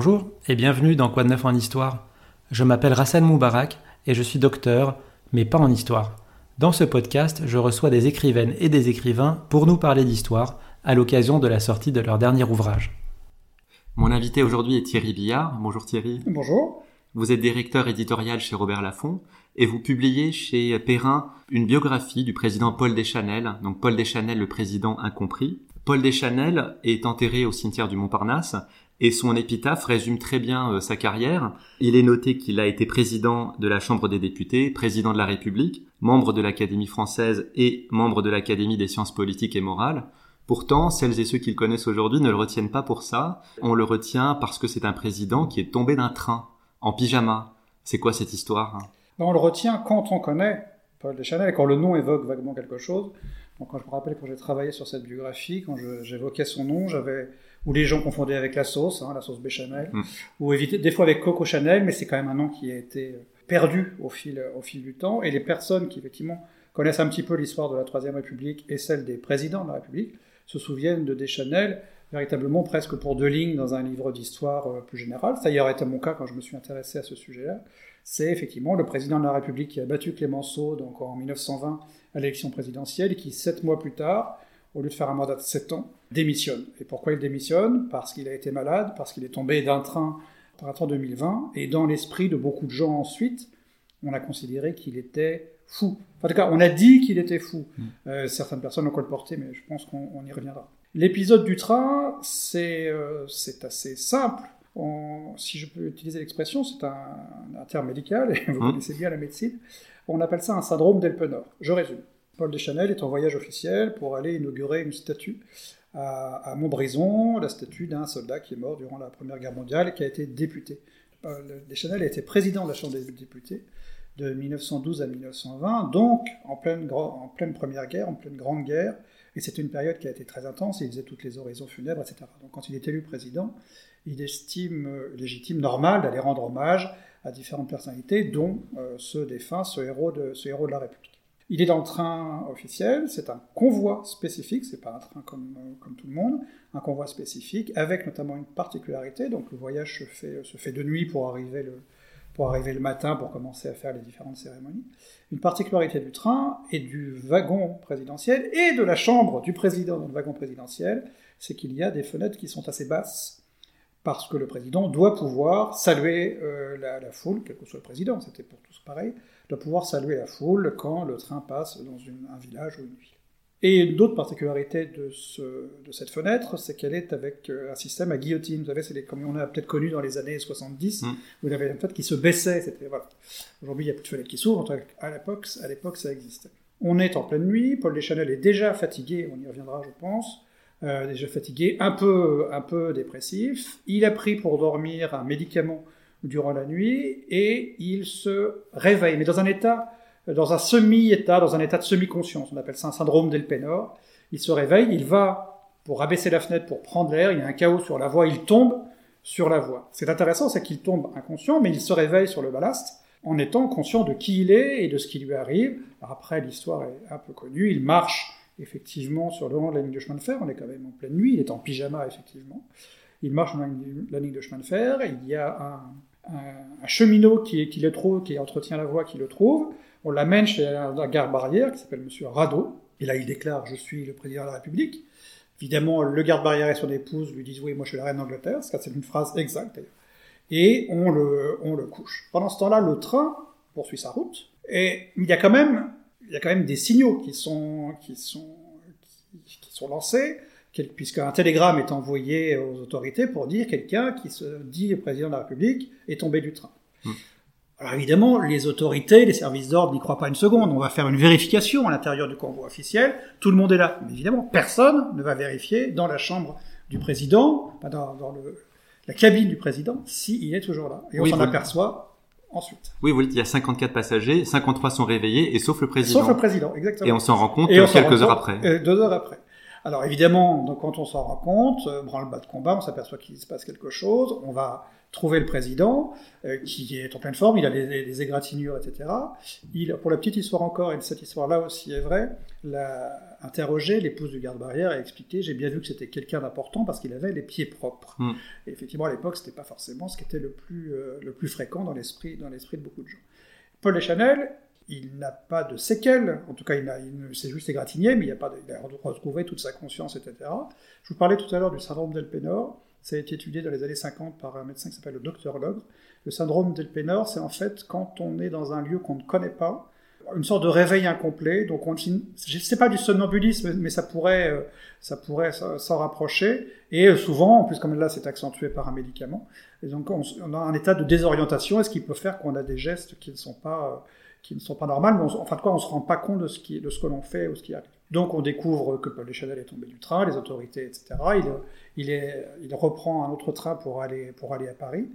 Bonjour et bienvenue dans Quoi de neuf en histoire. Je m'appelle Rassan Moubarak et je suis docteur, mais pas en histoire. Dans ce podcast, je reçois des écrivaines et des écrivains pour nous parler d'histoire à l'occasion de la sortie de leur dernier ouvrage. Mon invité aujourd'hui est Thierry Billard. Bonjour Thierry. Bonjour. Vous êtes directeur éditorial chez Robert Laffont et vous publiez chez Perrin une biographie du président Paul Deschanel, donc Paul Deschanel le président incompris. Paul Deschanel est enterré au cimetière du Montparnasse et son épitaphe résume très bien euh, sa carrière. Il est noté qu'il a été président de la Chambre des députés, président de la République, membre de l'Académie française et membre de l'Académie des sciences politiques et morales. Pourtant, celles et ceux qui le connaissent aujourd'hui ne le retiennent pas pour ça. On le retient parce que c'est un président qui est tombé d'un train, en pyjama. C'est quoi cette histoire on le retient quand on connaît Paul Deschanel, quand le nom évoque vaguement quelque chose. Donc, quand je me rappelle quand j'ai travaillé sur cette biographie, quand j'évoquais son nom, j'avais ou les gens confondaient avec la sauce, hein, la sauce béchamel, mm. ou éviter des fois avec Coco Chanel, mais c'est quand même un nom qui a été perdu au fil, au fil du temps. Et les personnes qui effectivement connaissent un petit peu l'histoire de la Troisième République et celle des présidents de la République se souviennent de Deschanel véritablement presque pour deux lignes dans un livre d'histoire euh, plus général. Ça y aurait été mon cas quand je me suis intéressé à ce sujet-là c'est effectivement le président de la République qui a battu Clémenceau donc en 1920 à l'élection présidentielle et qui, sept mois plus tard, au lieu de faire un mandat de sept ans, démissionne. Et pourquoi il démissionne? Parce qu'il a été malade, parce qu'il est tombé d'un train par printemps 2020, et dans l'esprit de beaucoup de gens ensuite, on a considéré qu'il était fou. en tout cas, on a dit qu'il était fou. Mm. Euh, certaines personnes l'ont colporté, mais je pense qu'on y reviendra. L'épisode du train, c'est euh, assez simple si je peux utiliser l'expression, c'est un, terme médical, et vous hein connaissez bien la médecine, on appelle ça un syndrome d'Elpenor. Je résume. Paul Deschanel est en voyage officiel pour aller inaugurer une statue à, Montbrison, la statue d'un soldat qui est mort durant la Première Guerre mondiale et qui a été député. Paul Deschanel a été président de la Chambre des députés de 1912 à 1920, donc en pleine, Première Guerre, en pleine Grande Guerre, et c'était une période qui a été très intense, il faisait toutes les oraisons funèbres, etc. Donc quand il est élu président, il estime euh, légitime, normal d'aller rendre hommage à différentes personnalités, dont euh, ce défunt, ce héros de la République. Il est dans le train officiel, c'est un convoi spécifique, c'est pas un train comme, euh, comme, tout le monde, un convoi spécifique, avec notamment une particularité, donc le voyage se fait, se fait de nuit pour arriver, le, pour arriver le matin, pour commencer à faire les différentes cérémonies. Une particularité du train et du wagon présidentiel, et de la chambre du président dans le wagon présidentiel, c'est qu'il y a des fenêtres qui sont assez basses, parce que le président doit pouvoir saluer euh, la, foule, quel que soit le président, c'était pour tous pareil, doit pouvoir saluer la foule quand le train passe dans un village ou une ville. Et une autre particularité de, de cette fenêtre, c'est qu'elle est avec euh, un système à guillotine. Vous savez, c'est comme on a peut-être connu dans les années 70, mm. où il y avait une fenêtre qui se baissait. Voilà. Aujourd'hui, il n'y a plus de fenêtre qui s'ouvre. À l'époque, à l'époque, ça existait. On est en pleine nuit. Paul Deschanel est déjà fatigué. On y reviendra, je pense. Euh, déjà fatigué, un peu, un peu dépressif. Il a pris pour dormir un médicament durant la nuit et il se réveille, mais dans un état, dans un semi-état, dans un état de semi-conscience. On appelle ça un syndrome d'Elpenor. Il se réveille, il va pour abaisser la fenêtre pour prendre l'air, il y a un chaos sur la voie, il tombe sur la voie. C'est intéressant, c'est qu'il tombe inconscient, mais il se réveille sur le ballast en étant conscient de qui il est et de ce qui lui arrive. après, l'histoire est un peu connue, il marche effectivement sur le long de la ligne de chemin de fer, on est quand même en pleine nuit, il est en pyjama effectivement, il marche dans la ligne de chemin de fer, il y a un, cheminot qui, le trouve, qui entretient la voie, qui le trouve, on l'amène chez la gare barrière qui s'appelle Monsieur Rado, et là il déclare je suis le président de la République. Évidemment, le garde barrière et son épouse lui disent oui, moi je suis la reine d'Angleterre, c'est une phrase exacte d'ailleurs. Et on le couche. Pendant ce temps-là, le train poursuit sa route, et il y a quand même il y a quand même des signaux qui sont, qui sont, qui, sont lancés, puisqu'un télégramme est envoyé aux autorités pour dire quelqu'un qui se dit président de la République est tombé du train. Hmm. Alors évidemment, les autorités, les services d'ordre n'y croient pas une seconde. On va faire une vérification à l'intérieur du convoi officiel. Tout le monde est là. Mais évidemment, personne ne va vérifier dans la chambre du président, dans, dans le, la cabine du président, s'il est toujours là. Et on s'en aperçoit ensuite. Oui, vous dites, il y a 54 passagers, 53 sont réveillés, et sauf le président. Sauf le président, exactement. Et on s'en rend compte quelques heures après. Deux heures après. Alors évidemment, donc, quand on s'en rend compte, euh, branle-bas de combat, on s'aperçoit qu'il se passe quelque chose, on va trouver le président, euh, qui est en pleine forme, il a les, égratignures, etc. Il, pour la petite histoire encore, et cette histoire-là aussi est vraie, l'a interrogé l'épouse du garde-barrière et expliqué, j'ai bien vu que c'était quelqu'un d'important parce qu'il avait les pieds propres. Mm. Et effectivement, à l'époque, c'était pas forcément ce qui était le plus, euh, le plus fréquent dans l'esprit, dans l'esprit de beaucoup de gens. Paul Deschanel, il n'a pas de séquelles, en tout cas il, il s'est juste égratigné, mais il, a pas il a retrouvé toute sa conscience, etc. Je vous parlais tout à l'heure du syndrome d'Elpenor, ça a été étudié dans les années 50 par un médecin qui s'appelle le docteur Logre. Le syndrome d'Elpenor, c'est en fait quand on est dans un lieu qu'on ne connaît pas, une sorte de réveil incomplet. Donc, on, sais pas du somnambulisme, mais ça pourrait, euh, ça pourrait s'en rapprocher. Et euh, souvent, en plus, comme là, c'est accentué par un médicament. Et donc, on, a un état de désorientation, et ce qui peut faire qu'on a des gestes qui ne sont pas, euh, qui ne sont pas normaux. Mais fin de compte, on se rend pas compte de ce, qui, de ce que l'on fait ou ce qui arrive. Donc, on découvre que Paul Deschanel est tombé du train, les autorités, etc. Il, il, reprend un autre train pour aller, pour aller à Paris.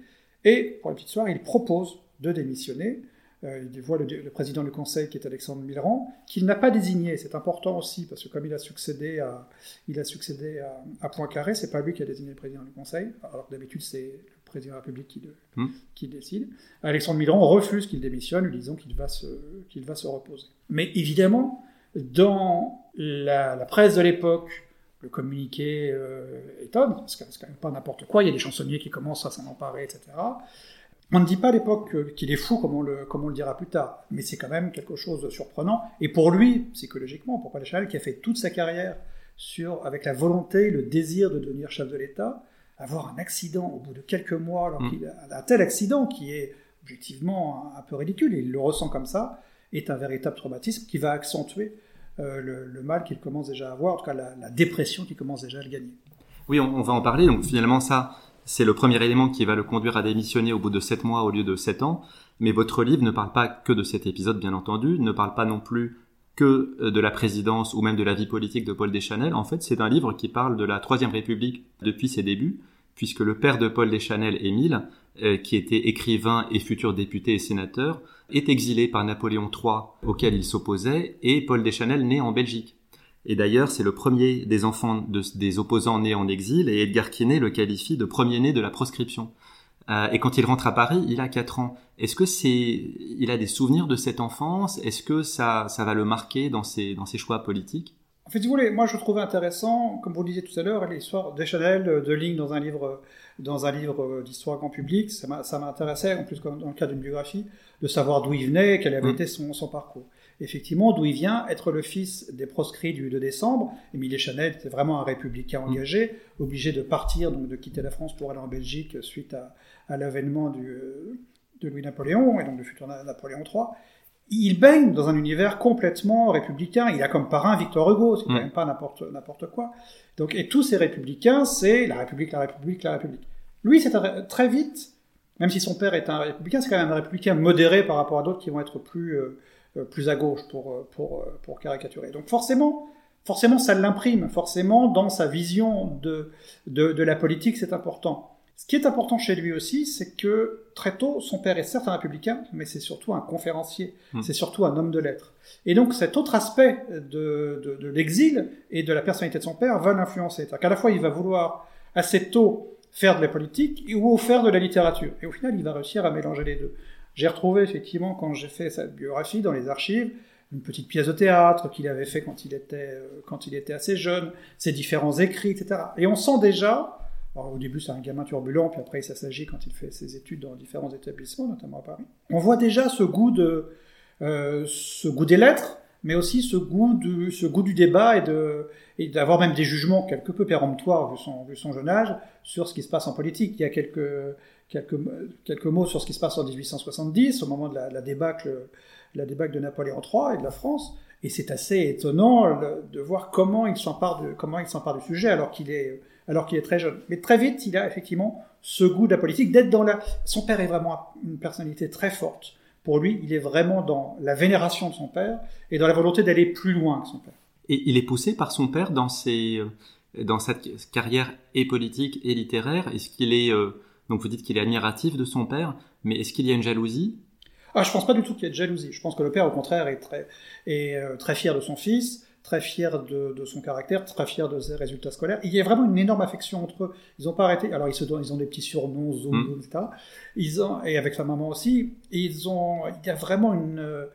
Et pour la petite soirée, il propose de démissionner. Euh, il voit le, président du conseil qui est Alexandre Millerand, qu'il n'a pas désigné. C'est important aussi parce que comme il a succédé à, il a succédé à, Poincaré, c'est pas lui qui a désigné le président du conseil. Alors d'habitude c'est le président de la République qui, hmm. qui décide. Alexandre Millerand refuse qu'il démissionne, lui disant qu'il va se, qu'il va se reposer. Mais évidemment, dans la presse de l'époque, le communiqué euh, étonne, parce que c'est quand même pas n'importe quoi, il y a des chansonniers qui commencent à s'en emparer, etc. On ne dit pas à l'époque qu'il est fou, comme on, le, comme on le dira plus tard, mais c'est quand même quelque chose de surprenant. Et pour lui, psychologiquement, pour Paul Chanel, qui a fait toute sa carrière sur, avec la volonté, le désir de devenir chef de l'État, avoir un accident au bout de quelques mois, alors mm. qu'il a un tel accident qui est objectivement un peu ridicule, et il le ressent comme ça, est un véritable traumatisme qui va accentuer euh, le, mal qu'il commence déjà à avoir, en tout cas la, dépression qu'il commence déjà à le gagner. Oui, on, va en parler. Donc finalement, ça, c'est le premier élément qui va le conduire à démissionner au bout de sept mois au lieu de sept ans. Mais votre livre ne parle pas que de cet épisode, bien entendu, ne parle pas non plus que euh, de la présidence ou même de la vie politique de Paul Deschanel. En fait, c'est un livre qui parle de la Troisième République depuis ses débuts, puisque le père de Paul Deschanel, Émile, euh, qui était écrivain et futur député et sénateur, est exilé par Napoléon III auquel il s'opposait, et Paul Deschanel naît en Belgique. Et d'ailleurs, c'est le premier des enfants des opposants nés en exil, et Edgar Quinet le qualifie de premier-né de la proscription. Euh, et quand il rentre à Paris, il a 4 ans. Est-ce que c'est, il a des souvenirs de cette enfance? Est-ce que ça, ça va le marquer dans ses, dans ses choix politiques? En fait, si vous voulez, moi je trouvais intéressant, comme vous le disiez tout à l'heure, l'histoire Deschanel, de Ligne dans un livre dans un livre euh, d'histoire grand public. Ça m'intéressait, en plus dans le cas d'une biographie, de savoir d'où il venait, quel avait mm. été son, son parcours. Effectivement, d'où il vient, être le fils des proscrits du 2 décembre. Émile Chanel était vraiment un républicain mm. engagé, obligé de partir, donc de quitter la France pour aller en Belgique suite à, à l'avènement euh, de Louis-Napoléon, et donc du futur Napoléon III il baigne dans un univers complètement républicain. Il a comme parrain Victor Hugo, c'est quand mm. même pas n'importe quoi. Donc, et tous ces républicains, c'est la République, la République, la République. Lui, c'est très vite, même si son père est un républicain, c'est quand même un républicain modéré par rapport à d'autres qui vont être plus euh, plus à gauche pour pour pour caricaturer. Donc forcément, forcément, ça l'imprime. Forcément, dans sa vision de de, de la politique, c'est important. Ce qui est important chez lui aussi, c'est que très tôt, son père est certes un républicain, mais c'est surtout un conférencier, hmm. c'est surtout un homme de lettres. Et donc cet autre aspect de, de, l'exil et de la personnalité de son père va l'influencer. C'est-à-dire qu'à la fois, il va vouloir assez tôt faire de la politique ou faire de la littérature. Et au final, il va réussir à mélanger les deux. J'ai retrouvé effectivement, quand j'ai fait sa biographie dans les archives, une petite pièce de théâtre qu'il avait fait quand il était, euh, quand il était assez jeune, ses différents écrits, etc. Et on sent déjà au début, c'est un gamin turbulent, puis après, il s'agit quand il fait ses études dans différents établissements, notamment à Paris. On voit déjà ce goût de, euh, ce goût des lettres, mais aussi ce goût du, débat et d'avoir même des jugements quelque peu péremptoires vu son, jeune âge sur ce qui se passe en politique. Il y a quelques, mots sur ce qui se passe en 1870, au moment de la, débâcle, de Napoléon III et de la France. Et c'est assez étonnant de voir comment il s'empare de, comment il s'empare du sujet alors qu'il est, alors qu'il est très jeune. Mais très vite, il a effectivement ce goût de la politique, d'être dans la... Son père est vraiment une personnalité très forte. Pour lui, il est vraiment dans la vénération de son père et dans la volonté d'aller plus loin que son père. Et il est poussé par son père dans, ses, euh, dans cette carrière et politique et littéraire. Est-ce qu'il est... Euh, donc vous dites qu'il est admiratif de son père, mais est-ce qu'il y a une jalousie? Ah, je pense pas du tout qu'il y ait de jalousie. Je pense que le père, au contraire, est très, est, euh, très fier de son fils très fier de, de, son caractère, très fier de ses résultats scolaires. Il y a vraiment une énorme affection entre eux. Ils n'ont pas arrêté. Alors ils se donnent, ils ont des petits surnoms, Zoom, mm. etc. Ils ont, et avec sa maman aussi. ils ont, il y a vraiment une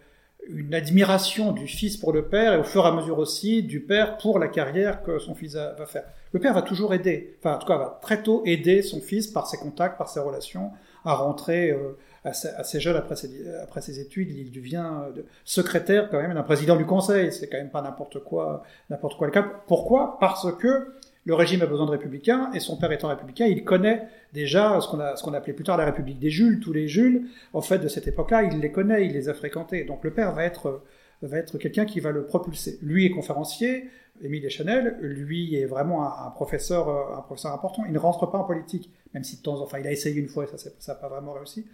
une admiration du fils pour le père et au fur et à mesure aussi du père pour la carrière que son fils va faire. Le père va toujours aider, enfin en tout cas va très tôt aider son fils par ses contacts, par ses relations à rentrer euh, assez, jeune après ses, après ses études. Il devient euh, secrétaire quand même d'un président du conseil. C'est quand même pas n'importe quoi, n'importe quoi le cas. Pourquoi? Parce que le régime a besoin de républicains, et son père étant républicain, il connaît déjà ce qu'on a, appelait plus tard la République des Jules, tous les Jules, en fait, de cette époque-là, il les connaît, il les a fréquentés. Donc le père va être, va être quelqu'un qui va le propulser. Lui est conférencier, Émile Deschanel, lui est vraiment un, professeur, un professeur important. Il ne rentre pas en politique, même si de temps en temps, enfin, il a essayé une fois et ça n'a pas vraiment réussi.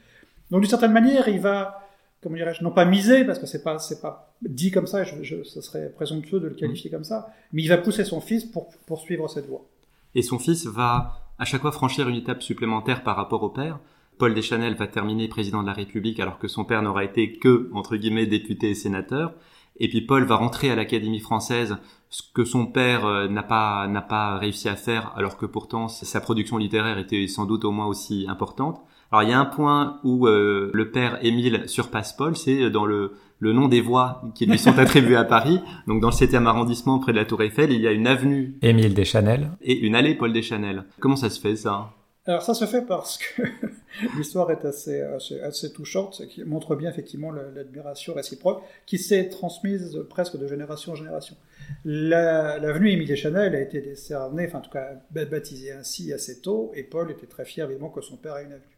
Donc d'une certaine manière, il va, comment dirais-je, non pas miser, parce que c'est pas, c'est pas dit comme ça, je, je, ce serait présomptueux de le qualifier comme ça, mais il va pousser son fils pour poursuivre cette voie. Et son fils va à chaque fois franchir une étape supplémentaire par rapport au père. Paul Deschanel va terminer président de la République alors que son père n'aura été que, entre guillemets, député et sénateur. Et puis Paul va rentrer à l'Académie française, ce que son père euh, n'a pas n'a pas réussi à faire, alors que pourtant sa production littéraire était sans doute au moins aussi importante. Alors il y a un point où euh, le père Émile surpasse Paul, c'est dans le, le nom des voies qui lui sont attribuées à Paris. Donc dans le 7e arrondissement, près de la Tour Eiffel, il y a une avenue Émile Deschanel et une allée Paul Deschanel. Comment ça se fait ça? Alors ça se fait parce que l'histoire est assez, assez, touchante, qui montre bien effectivement l'admiration réciproque qui s'est transmise presque de génération en génération. L'avenue Émile Deschanel a été décernée, enfin en tout cas baptisée ainsi assez tôt, et Paul était très fier évidemment que son père ait une avenue.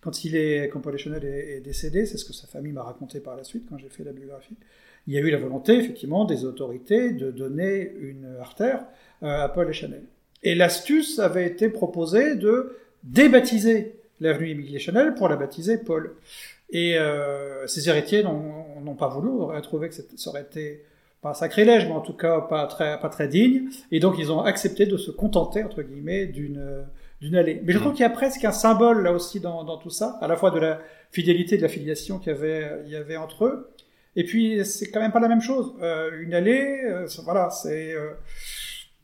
Quand, il est, quand Paul Deschanel est, décédé, c'est ce que sa famille m'a raconté par la suite quand j'ai fait la biographie, il y a eu la volonté, effectivement, des autorités de donner une artère euh, à Paul Deschanel. Et l'astuce avait été proposée de débaptiser l'avenue Émile Deschanel pour la baptiser Paul. Et euh, ses héritiers n'ont pas voulu, auraient trouvé que ça aurait été pas sacrilège, mais en tout cas pas très, pas très digne. Et donc ils ont accepté de se contenter, entre guillemets, d'une d'une allée. Mais je trouve mm. qu'il y a presque un symbole là aussi dans, dans, tout ça, à la fois de la fidélité, de la filiation qu'il y avait, il y avait entre eux. Et puis c'est quand même pas la même chose. Euh, une allée, euh, voilà, c'est euh,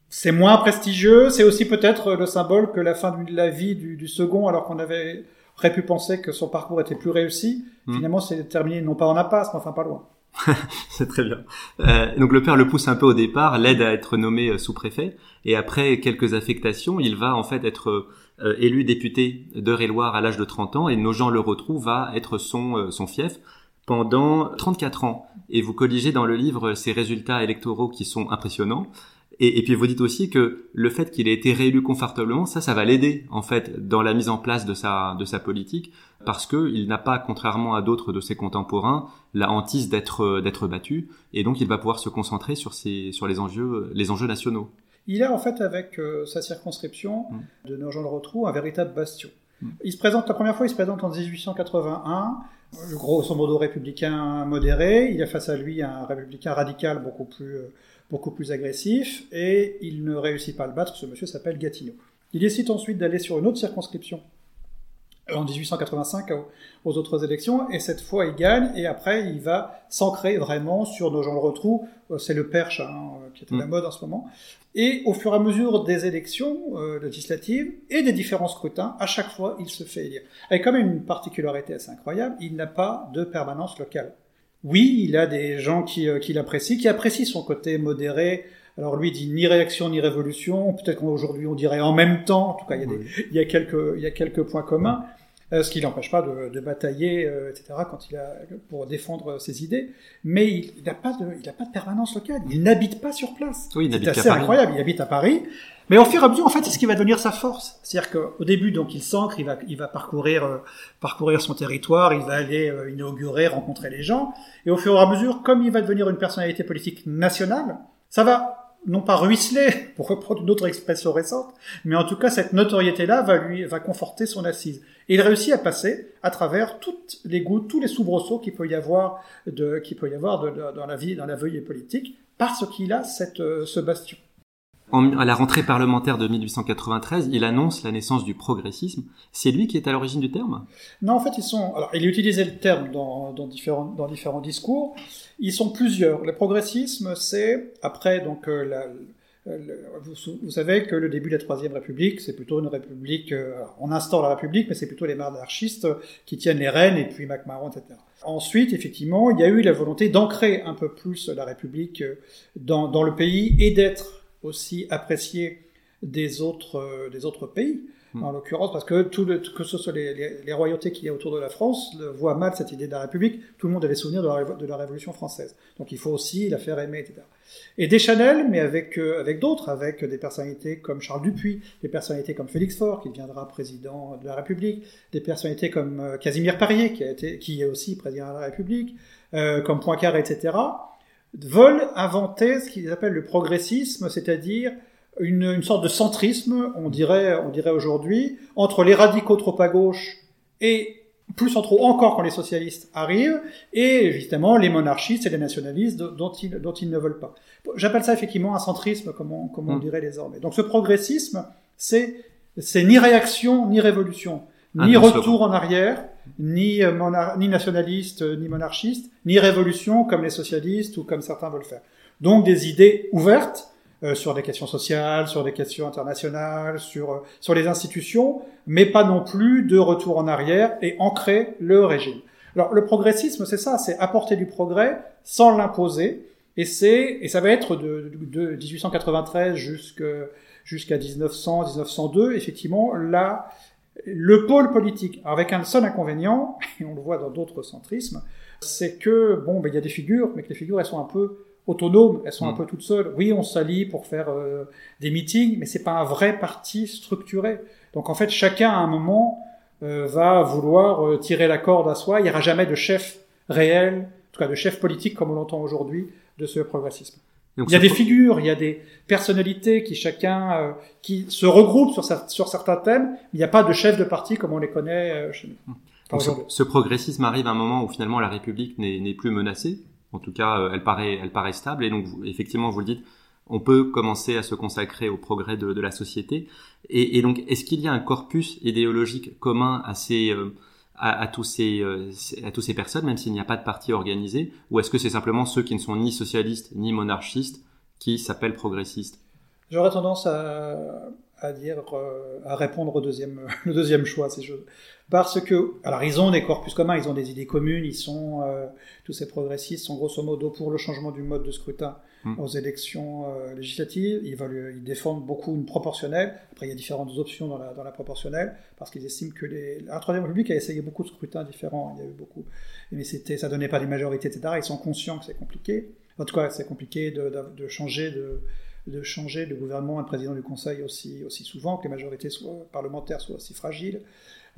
c'est moins prestigieux. C'est aussi peut-être le symbole que la fin de la vie du, du second, alors qu'on avait aurait pu penser que son parcours était plus réussi. Mm. Finalement, c'est terminé non pas en impasse, mais enfin pas loin. c'est très bien. Euh, donc le père le pousse un peu au départ, l'aide à être nommé euh, sous-préfet, et après quelques affectations, il va en fait être euh, élu député d'Eure-et-Loire à l'âge de 30 ans, et Nogent le retrouve va être son, son fief pendant 34 ans. Et vous colligez dans le livre ces résultats électoraux qui sont impressionnants. Et, et, puis vous dites aussi que le fait qu'il ait été réélu confortablement, ça, ça va l'aider en fait dans la mise en place de sa de sa politique, parce que il n'a pas, contrairement à d'autres de ses contemporains, la hantise d'être d'être battu, et donc il va pouvoir se concentrer sur ses sur les enjeux les enjeux nationaux. Il a en fait avec euh, sa circonscription mm. de Nogent-le-Rotrou un véritable bastion. Mm. Il se présente la première fois, il se présente en 1881 grosso modo républicain modéré. Il a face à lui un républicain radical beaucoup plus, euh, beaucoup plus agressif, et il ne réussit pas à le battre. Ce monsieur s'appelle Gatineau. Il décide ensuite d'aller sur une autre circonscription en 1885 aux autres élections, et cette fois il gagne, et après il va s'ancrer vraiment sur nos gens le retrou, euh, c'est le perche hein, qui est à la mm. mode en ce moment, et au fur et à mesure des élections euh, législatives et des différents scrutins, à chaque fois il se fait élire. Avec quand même une particularité assez incroyable, il n'a pas de permanence locale. Oui, il a des gens qui, euh, qui l'apprécient, qui apprécient son côté modéré, alors lui dit ni réaction ni révolution. Peut-être qu'aujourd'hui on dirait en même temps. En tout cas, il y a, des, il y a quelques, il y a quelques points communs. Ce qui n'empêche pas de, de batailler, euh, etc., quand il a, pour défendre ses idées. Mais il n'a pas de, il a pas de permanence locale. Il n'habite pas sur place. Oui, il c'est assez incroyable. Il habite à Paris. Mais au fur et à mesure, en fait, c'est ce qui va devenir sa force. C'est-à-dire qu'au début, donc, il s'ancre, il va, il va parcourir, euh, parcourir son territoire, il va aller inaugurer, rencontrer les gens. Et au fur et à mesure, comme il va devenir une personnalité politique nationale, ça va non pas ruisseler, pour reprendre une autre expression récente, mais en tout cas cette notoriété-là va lui va conforter son assise. Et il réussit à passer à travers toutes les gouttes, tous les soubresauts qu'il peut y avoir de, peut y avoir dans la vie, dans la veuille politique, parce qu'il a cette, euh, ce bastion. À la rentrée parlementaire de 1893, il annonce la naissance du progressisme. C'est lui qui est à l'origine du terme? Non, en fait, ils sont. Alors, il utilisait le terme dans, différents, dans différents discours. Ils sont plusieurs. Le progressisme, c'est après donc euh, vous, savez que le début de la Troisième République, c'est plutôt une république. Euh, on instaure la République, mais c'est plutôt les monarchistes qui tiennent les rênes, et puis MacMahon, etc. Ensuite, effectivement, il y a eu la volonté d'ancrer un peu plus la République euh, dans le pays et d'être aussi apprécié des autres, euh, des autres pays. Hmm. en l'occurrence, parce que tout le, que ce soit les, les, les royautés qu'il y a autour de la France voient mal cette idée de la République. Tout le monde avait souvenir de la, de la Révolution française. Donc il faut aussi la faire aimer, etc. Et Deschanel, mais avec, euh, avec d'autres, avec des personnalités comme Charles Dupuis, des personnalités comme Félix Faure, qui deviendra président de la République, des personnalités comme euh, Casimir Parier, qui, a été, qui est aussi président de la République, euh, comme Poincaré, etc., veulent inventer ce qu'ils appellent le progressisme, c'est-à-dire une, une, sorte de centrisme, on dirait, on dirait aujourd'hui, entre les radicaux trop à gauche et plus en trop encore quand les socialistes arrivent, et évidemment les monarchistes et les nationalistes dont ils, dont ils ne veulent pas. J'appelle ça effectivement un centrisme, comme on, comme on mm. dirait désormais. Donc ce progressisme, c'est c'est ni réaction ni révolution, ah, ni retour en arrière, ni, euh, ni nationaliste, ni monarchiste, ni révolution comme les socialistes ou comme certains veulent faire. Donc des idées ouvertes, euh, sur des questions sociales, sur des questions internationales, sur, euh, sur les institutions, mais pas non plus de retour en arrière et ancrer le régime. Alors le progressisme, c'est ça, c'est apporter du progrès sans l'imposer, et c'est et ça va être de, de, 1893 jusqu'à 1900, 1902, effectivement, là, le pôle politique, avec un seul inconvénient, et on le voit dans d'autres centrismes, c'est que bon, ben, il y a des figures, mais que les figures elles sont un peu autonomes, elles sont un mm. peu toutes seules. Oui, on s'allie pour faire euh, des meetings, mais c'est pas un vrai parti structuré. Donc en fait, chacun à un moment euh, va vouloir euh, tirer la corde à soi. Il n'y aura jamais de chef réel, en tout cas de chef politique comme on l'entend aujourd'hui, de ce progressisme. Il y a des figures, il y a des personnalités qui chacun qui se regroupent sur, sur certains thèmes. Mais il n'y a pas de chef de parti comme on les connaît chez nous. ce, ce, progressisme arrive à un moment où finalement la République n'est plus menacée, en tout cas, euh, elle paraît, elle paraît stable. Et donc, effectivement, vous le dites, on peut commencer à se consacrer au progrès de, de la société. Et, et donc, est-ce qu'il y a un corpus idéologique commun à ces euh, à, tous ces euh, à tous ces personnes, même s'il n'y a pas de parti organisé, ou est-ce que c'est simplement ceux qui ne sont ni socialistes ni monarchistes qui s'appellent progressistes? J'aurais tendance à, dire, euh, à répondre au deuxième, deuxième choix. Parce que, alors ils ont des corpus communs, ils ont des idées communes, ils sont, euh, tous ces progressistes sont grosso modo pour le changement du mode de scrutin hmm. aux élections euh, législatives. Ils veulent, ils défendent beaucoup une proportionnelle. Après, il y a différentes options dans la, proportionnelle, parce qu'ils estiment que les, la Troisième République a essayé beaucoup de scrutins différents. Il y a eu beaucoup, mais ça donnait pas des majorités, etc. Ils sont conscients que c'est compliqué. En tout cas, c'est compliqué de, changer de de changer gouvernement de président du Conseil aussi, souvent, que les majorités parlementaires soient aussi fragiles.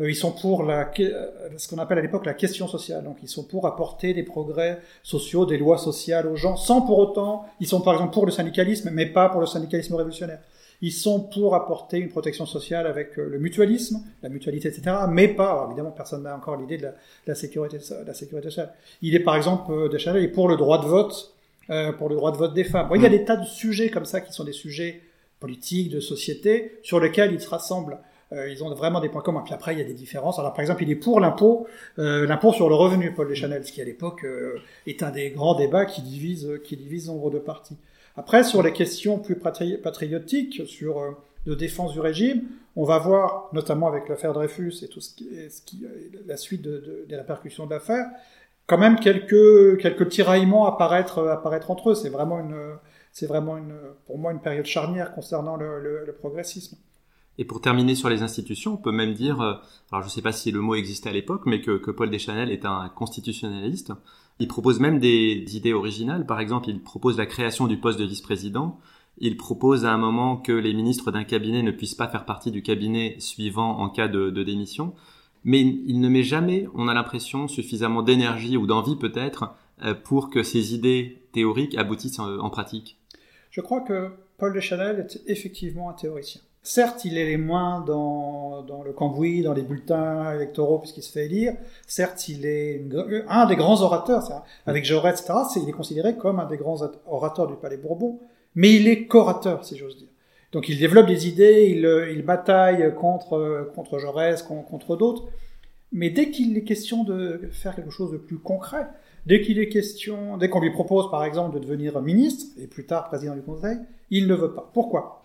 Euh, ils sont pour la, euh, ce qu'on appelle à l'époque la question sociale. Donc ils sont pour apporter des progrès sociaux, des lois sociales aux gens, sans pour autant, ils sont par exemple pour le syndicalisme, mais pas pour le syndicalisme révolutionnaire. Ils sont pour apporter une protection sociale avec euh, le mutualisme, la mutualité, etc. Mais pas, alors évidemment, personne n'a encore l'idée de, la, sécurité, de la sécurité sociale. Il est par exemple, Deschanel est pour le droit de vote euh, pour le droit de vote des femmes. il y a mm. des tas de sujets comme ça qui sont des sujets politiques, de société, sur lesquels ils se rassemblent. Euh, ils ont vraiment des points communs. Puis après, il y a des différences. Alors, par exemple, il est pour l'impôt, euh, l'impôt sur le revenu, Paul Deschanel, ce qui à l'époque euh, est un des grands débats qui divise, qui divise nombre de partis. Après, sur les questions plus patriotiques, sur de défense du régime, on va voir, notamment avec l'affaire Dreyfus et tout ce qui, la suite de, de, des répercussions de l'affaire, quand même quelques quelques tiraillements apparaître apparaître entre eux. C'est vraiment une c'est vraiment une pour moi une période charnière concernant le, progressisme. Et pour terminer sur les institutions, on peut même dire, euh, alors je ne sais pas si le mot existait à l'époque, mais que, Paul Deschanel est un constitutionnaliste. Il propose même des idées originales. Par exemple, il propose la création du poste de vice-président. Il propose à un moment que les ministres d'un cabinet ne puissent pas faire partie du cabinet suivant en cas de, démission mais il ne met jamais, on a l'impression, suffisamment d'énergie ou d'envie peut-être euh, pour que ces idées théoriques aboutissent en, pratique. Je crois que Paul de Chanel est effectivement un théoricien. Certes, il est les moins dans, le cambouis, dans les bulletins électoraux, puisqu'il se fait élire. Certes, il est un des grands orateurs, avec Jaurès, etc. il est considéré comme un des grands orateurs du Palais Bourbon. Mais il est corateur, si j'ose dire. Donc il développe des idées, il, il bataille contre, contre Jaurès, contre, d'autres. Mais dès qu'il est question de faire quelque chose de plus concret, dès qu'il est question, dès qu'on lui propose par exemple de devenir ministre et plus tard président du Conseil, il ne veut pas. Pourquoi?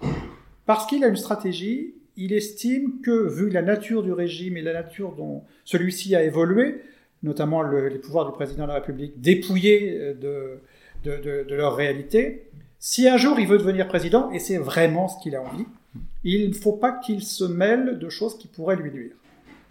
Parce qu'il a une stratégie. Il estime que, vu la nature du régime et la nature dont celui-ci a évolué, notamment les pouvoirs du président de la République dépouillés de, de, de, de leur réalité, si un jour il veut devenir président, et c'est vraiment ce qu'il a envie, il ne faut pas qu'il se mêle de choses qui pourraient lui nuire.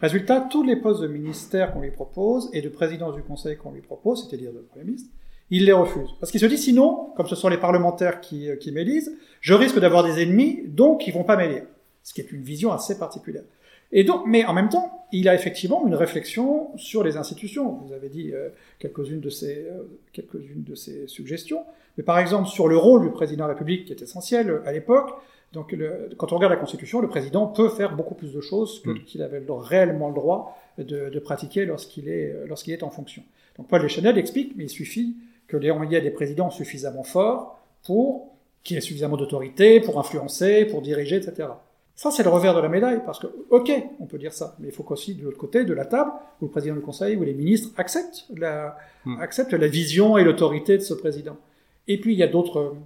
Résultat, tous les postes de ministère qu'on lui propose et de présidence du Conseil qu'on lui propose, c'est-à-dire de Premier ministre, il les refuse. Parce qu'il se dit, sinon, comme ce sont les parlementaires qui, qui m'élisent, je risque d'avoir des ennemis, donc ils vont pas m'élire. Ce qui est une vision assez particulière. Et donc, mais en même temps, il a effectivement une réflexion sur les institutions. Vous avez dit euh, quelques-unes de ces euh, quelques-unes de ces suggestions. Mais par exemple, sur le rôle du président de la République, qui est essentiel euh, à l'époque, donc le, quand on regarde la Constitution, le président peut faire beaucoup plus de choses que mm. qu'il avait réellement le droit de, de pratiquer lorsqu'il est, lorsqu'il est en fonction. Donc Paul Deschanel explique, mais il suffit que les y ait des présidents suffisamment forts pour qu'il ait suffisamment d'autorité, pour influencer, pour diriger, etc. Ça, c'est le revers de la médaille, parce que, ok, on peut dire ça, mais il faut qu'aussi, de l'autre côté de la table, où le président du Conseil, ou les ministres acceptent la, mm. acceptent la vision et l'autorité de ce président. Et puis il y a d'autres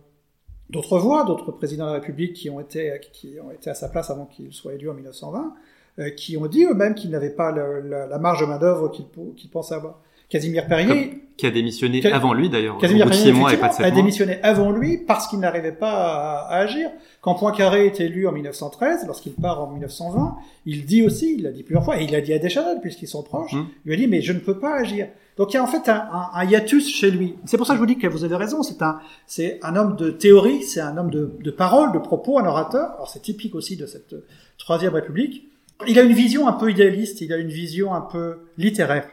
d'autres voix, d'autres présidents de la République qui ont été qui ont été à sa place avant qu'il soit élu en 1920, euh, qui ont dit eux-mêmes qu'ils n'avaient pas la, marge de main d'œuvre qu'ils pensaient avoir. Casimir Perrier, qui a démissionné avant lui d'ailleurs. Casimir Perrier, mois et pas de a démissionné avant lui parce qu'il n'arrivait pas à, agir. Quand Poincaré est élu en 1913, lorsqu'il part en 1920, il dit aussi, il l'a dit plusieurs fois, et il l'a dit à Deschanel puisqu'ils sont proches, hum. il lui a dit mais je ne peux pas agir. Donc il y a en fait un, un, hiatus chez lui. C'est pour ça que je vous dis que vous avez raison. C'est un, c'est un homme de théorie, c'est un homme de, de parole, de propos, un orateur. Alors c'est typique aussi de cette troisième République. Il a une vision un peu idéaliste, il a une vision un peu littéraire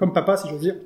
comme papa, si j'ose dire,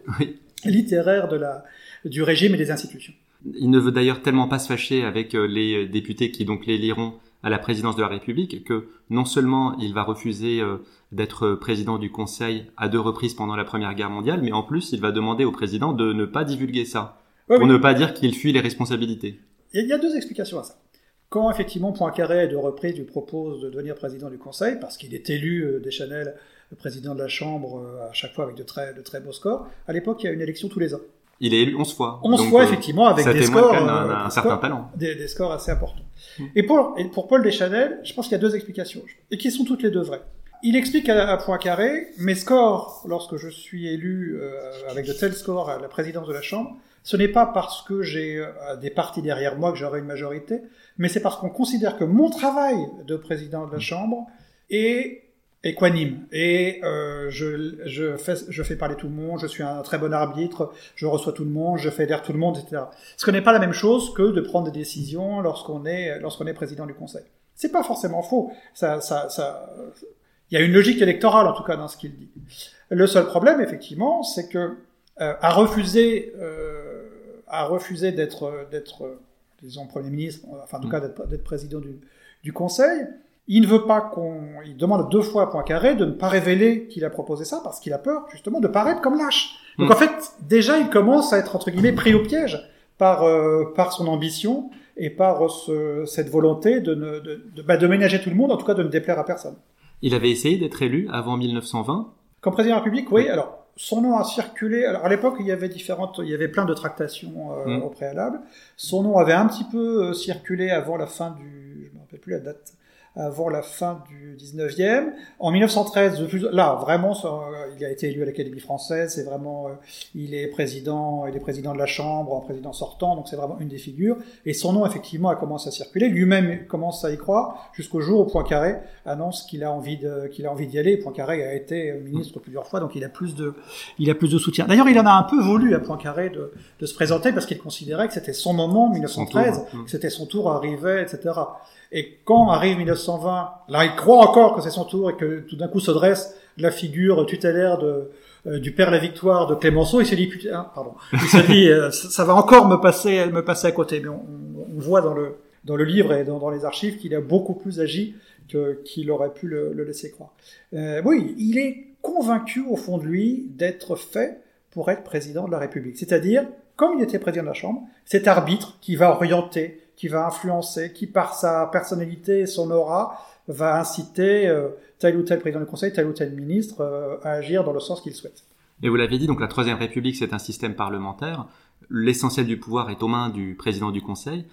littéraire de la, du régime et des institutions. Il ne veut d'ailleurs tellement pas se fâcher avec euh, les députés qui donc l'éliront à la présidence de la République que non seulement il va refuser euh, d'être président du Conseil à deux reprises pendant la Première Guerre mondiale, mais en plus il va demander au président de ne pas divulguer ça, pour ne pas dire qu'il fuit les responsabilités. Il y a deux explications à ça. Quand effectivement Poincaré à deux reprises lui propose de devenir président du Conseil, parce qu'il est élu euh, des Chanel le président de la Chambre euh, à chaque fois avec de très, de très beaux scores. À l'époque, il y a une élection tous les ans. Il est élu 11 fois. 11 fois, euh, effectivement, avec des scores, un, certain talent. Des, scores assez importants. Hmm. Et, pour, et pour Paul Deschanel, je pense qu'il y a deux explications, et qui sont toutes les deux vraies. Il explique à, à Poincaré, mes scores, lorsque je suis élu avec de tels scores à la présidence de la Chambre, ce n'est pas parce que j'ai des partis derrière moi que j'aurai une majorité, mais c'est parce qu'on considère que mon travail de président de la Chambre est équanime et euh, je, je, fais, je fais parler tout le monde, je suis un très bon arbitre, je reçois tout le monde, je fédère tout le monde, etc. Ce n'est pas la même chose que de prendre des décisions lorsqu'on est lorsqu'on est président du Conseil. C'est pas forcément faux. Ça, ça, ça, il y a une logique électorale en tout cas dans ce qu'il dit. Le seul problème, effectivement, c'est que euh, à refuser euh, à refuser d'être d'être disons premier ministre, enfin en tout mmh. cas d'être président du, du Conseil, il ne veut pas qu'on, il demande deux fois à Poincaré de ne pas révéler qu'il a proposé ça parce qu'il a peur justement de paraître comme lâche. Donc hmm. en fait, déjà, il commence à être entre guillemets pris au piège par euh, par son ambition et par ce, cette volonté de, ne, de, de, bah, de ménager tout le monde, en tout cas de ne déplaire à personne. Il avait essayé d'être élu avant 1920. Comme président de la République, oui. Alors son nom a circulé. Alors à l'époque, il y avait différentes, il y avait plein de tractations euh, hmm. au préalable. Son nom avait un petit peu euh, circulé avant la fin du, je me rappelle plus la date, avant la fin du 19e. En 1913, là, vraiment, il a été élu à l'Académie française, c'est vraiment, euh, il est président, il est président de la Chambre, un président sortant, donc c'est vraiment une des figures. Et son nom, effectivement, a commencé à circuler. Lui-même commence à y croire, jusqu'au jour où Poincaré annonce qu'il a envie de, qu'il a envie d'y aller. Poincaré a été ministre plusieurs fois, donc il a plus de, il a plus de soutien. D'ailleurs, il en a un peu voulu à Poincaré de, de se présenter parce qu'il considérait que c'était son moment, 1913, que c'était son tour arrivait, etc. Et quand arrive 1920, là, il croit encore que c'est son tour et que tout d'un coup se dresse la figure tutélaire de, euh, du père la victoire de Clémenceau. Il se dit, putain, pardon, il se dit, euh, ça, va encore me passer, me passer à côté. Mais on, voit dans le, dans le livre et dans, les archives qu'il a beaucoup plus agi qu'il aurait pu le, le laisser croire. Euh, oui, il est convaincu au fond de lui d'être fait pour être président de la République. C'est-à-dire, comme il était président de la Chambre, cet arbitre qui va orienter, qui va influencer, qui par sa personnalité et son aura va inciter euh, tel ou tel président du Conseil, tel ou tel ministre euh, à agir dans le sens qu'il souhaite. Et vous l'avez dit, donc la Troisième République, c'est un système parlementaire. L'essentiel du pouvoir est aux mains du président du Conseil.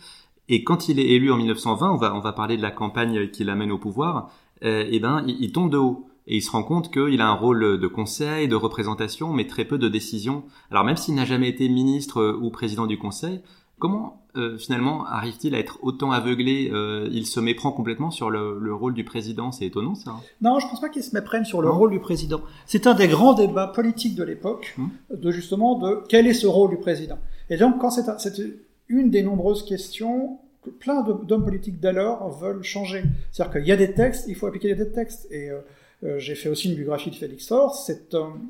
Et quand il est élu en 1920, on va, on va parler de la campagne qui l'amène au pouvoir, euh, eh ben, il, il, tombe de haut. Et il se rend compte qu'il a un rôle de conseil, de représentation, mais très peu de décision. Alors même s'il n'a jamais été ministre ou président du Conseil, comment euh, finalement arrive-t-il à être autant aveuglé euh, Il se méprend complètement sur le, rôle du président? C'est étonnant ça. Non, je pense pas qu'il se méprenne sur le rôle du président. C'est un des grands débats politiques de l'époque, hum. de justement de quel est ce rôle du président. Et donc quand c'est une des nombreuses questions que plein d'hommes politiques d'alors veulent changer. C'est-à-dire qu'il y a des textes, il faut appliquer des textes. Et euh, euh, j'ai fait aussi une biographie de Félix Faure,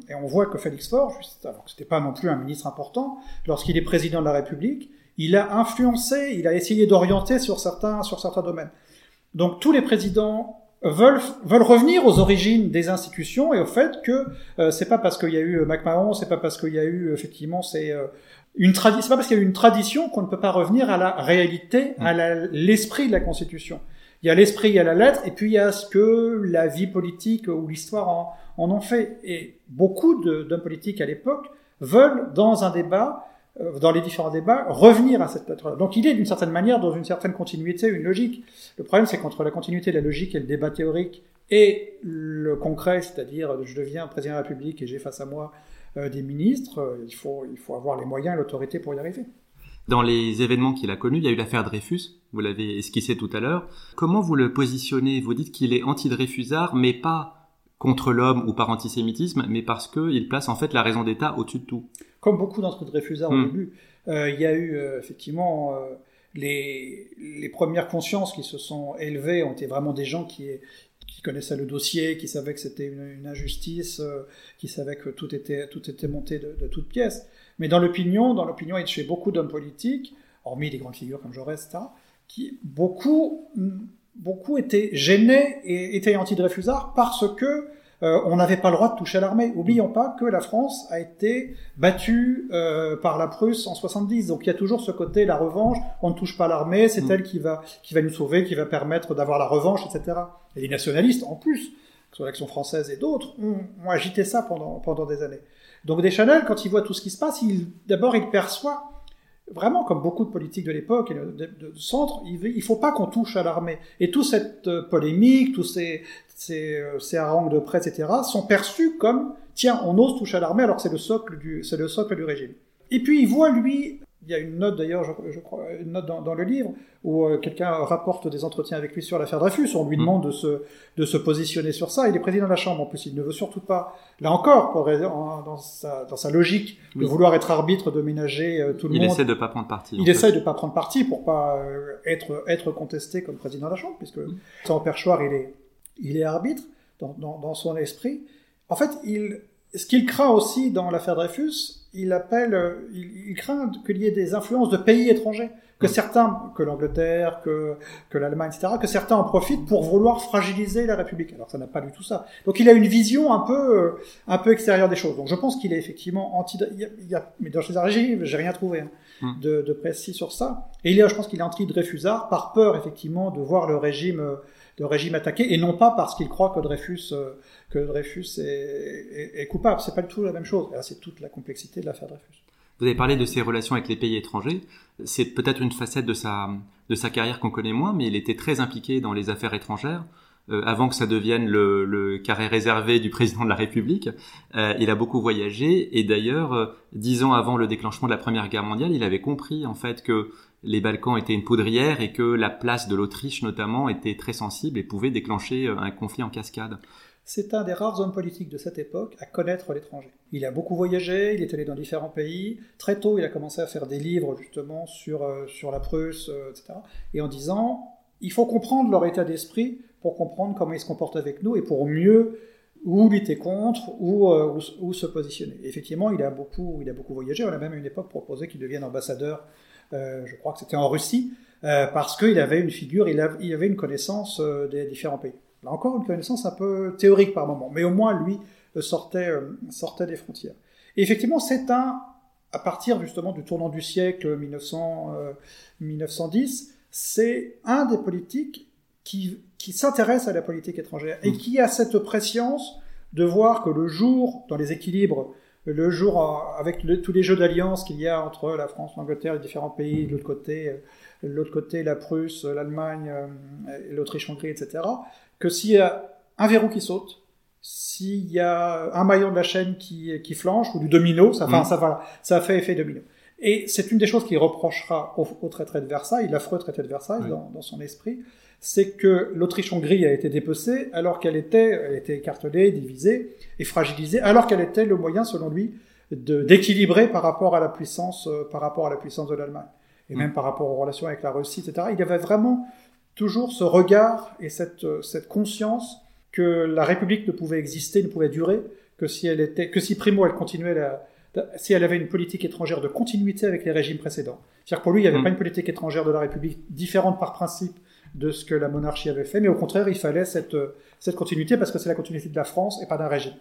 et on voit que Félix Faure, juste, alors que c'était pas non plus un ministre important, lorsqu'il est président de la République, il a influencé, il a essayé d'orienter sur certains, sur certains domaines. Donc tous les présidents veulent, veulent revenir aux origines des institutions et au fait que euh, c'est pas parce qu'il y a eu MacMahon, c'est pas parce qu'il y a eu effectivement c'est euh, une tradition, c'est pas parce qu'il y a eu une tradition qu'on ne peut pas revenir à la réalité, à l'esprit de la Constitution. Il y a l'esprit, il y a la lettre, et puis il y a ce que la vie politique ou l'histoire en, en ont fait. Et beaucoup d'hommes politiques à l'époque veulent, dans un débat, dans les différents débats, revenir à cette lettre-là. Donc il est d'une certaine manière dans une certaine continuité, une logique. Le problème, c'est qu'entre la continuité de la logique et le débat théorique et le concret, c'est-à-dire je deviens président de la République et j'ai face à moi euh, des ministres, euh, il, faut, il faut avoir les moyens l'autorité pour y arriver. Dans les événements qu'il a connus, il y a eu l'affaire Dreyfus, vous l'avez esquissé tout à l'heure. Comment vous le positionnez? Vous dites qu'il est anti-Dreyfusard, mais pas contre l'homme ou par antisémitisme, mais parce qu'il place en fait la raison d'État au-dessus de tout. Comme beaucoup d'entre Dreyfusards au hmm. début, euh, il y a eu euh, effectivement euh, les, les, premières consciences qui se sont élevées ont été vraiment des gens qui, qui connaissaient le dossier, qui savaient que c'était une, une, injustice, qui savaient que tout était, tout était monté de, de toutes pièces. Mais dans l'opinion, dans l'opinion et chez beaucoup d'hommes politiques, hormis des grandes figures comme Jaurès, etc., qui, beaucoup, beaucoup étaient gênés et étaient anti-Dreyfusards parce que euh, on n'avait pas le droit de toucher à l'armée. Oublions pas que la France a été battue euh, par la Prusse en 70. Donc il y a toujours ce côté la revanche. On ne touche pas l'armée, c'est mm. elle qui va qui va nous sauver, qui va permettre d'avoir la revanche, etc. Et les nationalistes, en plus, que ce soit l'Action française et d'autres, ont, ont agité ça pendant pendant des années. Donc Deschanel, quand il voit tout ce qui se passe, il, d'abord il perçoit vraiment comme beaucoup de politiques de l'époque et de, centre, il ne faut pas qu'on touche à l'armée. Et toute cette euh, polémique, tous ces, ces, euh, harangues de presse, etc., sont perçus comme tiens, on ose toucher à l'armée alors que c'est le socle du, c'est le socle du régime. Et puis il voit lui il y a une note d'ailleurs, je, crois, une note dans, le livre où euh, quelqu'un rapporte des entretiens avec lui sur l'affaire Dreyfus. On lui mm. demande de se, de se positionner sur ça. Il est président de la Chambre en plus. Il ne veut surtout pas, là encore, pour, dans, sa, dans sa logique de vouloir être arbitre, de ménager euh, tout le il monde. Il essaie de pas prendre parti. Il essaie de pas prendre parti pour pas euh, être, être contesté comme président de la Chambre, puisque mm. sans perchoir, il est, il est arbitre dans, dans, dans son esprit. En fait, il, ce qu'il craint aussi dans l'affaire Dreyfus, il appelle, euh, il, craint qu'il y ait des influences de pays étrangers, que mm. certains, que l'Angleterre, que, que l'Allemagne, etc., que certains en profitent pour vouloir fragiliser la République. Alors ça n'a pas du tout ça. Donc il a une vision un peu, euh, un peu extérieure des choses. Donc je pense qu'il est effectivement anti. Il y a, mais dans ces régimes, j'ai rien trouvé hein, mm. de, de, précis sur ça. Et il est, je pense qu'il est anti-Dreyfusard par peur effectivement de voir le régime, euh, le régime attaqué, et non pas parce qu'il croit que Dreyfus que Dreyfus est, est, coupable. C'est pas du tout la même chose. C'est toute la complexité de l'affaire Dreyfus. Vous avez parlé de ses relations avec les pays étrangers. C'est peut-être une facette de sa, de sa carrière qu'on connaît moins, mais il était très impliqué dans les affaires étrangères. Euh, avant que ça devienne le, le, carré réservé du président de la République. Euh, il a beaucoup voyagé et d'ailleurs, euh, dix ans avant le déclenchement de la Première Guerre mondiale, il avait compris en fait que les Balkans étaient une poudrière et que la place de l'Autriche notamment était très sensible et pouvait déclencher un conflit en cascade c'est un des rares hommes politiques de cette époque à connaître l'étranger. Il a beaucoup voyagé, il est allé dans différents pays. Très tôt, il a commencé à faire des livres justement sur, euh, sur la Prusse, euh, etc. Et en disant, il faut comprendre leur état d'esprit pour comprendre comment ils se comportent avec nous et pour mieux ou lutter contre ou, euh, ou, se positionner. effectivement, il a, beaucoup, il a beaucoup voyagé. On a même à une époque proposé qu'il devienne ambassadeur, je crois que c'était en Russie, parce qu'il avait une figure, il, avait une connaissance des différents pays. Là encore, une connaissance un peu théorique par moment, mais au moins, lui, euh, sortait, euh, sortait des frontières. Et effectivement, c'est un, à partir justement du tournant du siècle 1900, 1910, c'est un des politiques qui, qui s'intéresse à la politique étrangère et qui a cette préscience de voir que le jour, dans les équilibres, le jour avec tous les jeux d'alliance qu'il y a entre la France, l'Angleterre, les différents pays, de l'autre côté, euh, l'autre côté la Prusse, l'Allemagne, euh, l'Autriche-Hongrie, etc., que s'il y a un verrou qui saute, s'il y a un maillon de la chaîne qui, qui flanche, ou du domino, ça, mmh. ça, ça fait effet domino. Et c'est une des choses qu'il reprochera au, traité de Versailles, l'affreux traité de Versailles, dans, dans, son esprit, c'est que l'Autriche-Hongrie a été dépecée alors qu'elle était, elle était écartelée, divisée et fragilisée, alors qu'elle était le moyen, selon lui, d'équilibrer par rapport à la puissance, euh, par rapport à la puissance de l'Allemagne et même mm. par rapport aux relations avec la Russie, etc. Il y avait vraiment toujours ce regard et cette, euh, cette conscience que la République ne pouvait exister, ne pouvait durer que si elle était, que si primo elle continuait la, si elle avait une politique étrangère de continuité avec les régimes précédents. C'est-à-dire pour lui, il n'y avait mm. pas une politique étrangère de la République différente par principe de ce que la monarchie avait fait, mais au contraire, il fallait cette, cette continuité parce que c'est la continuité de la France et pas d'un régime.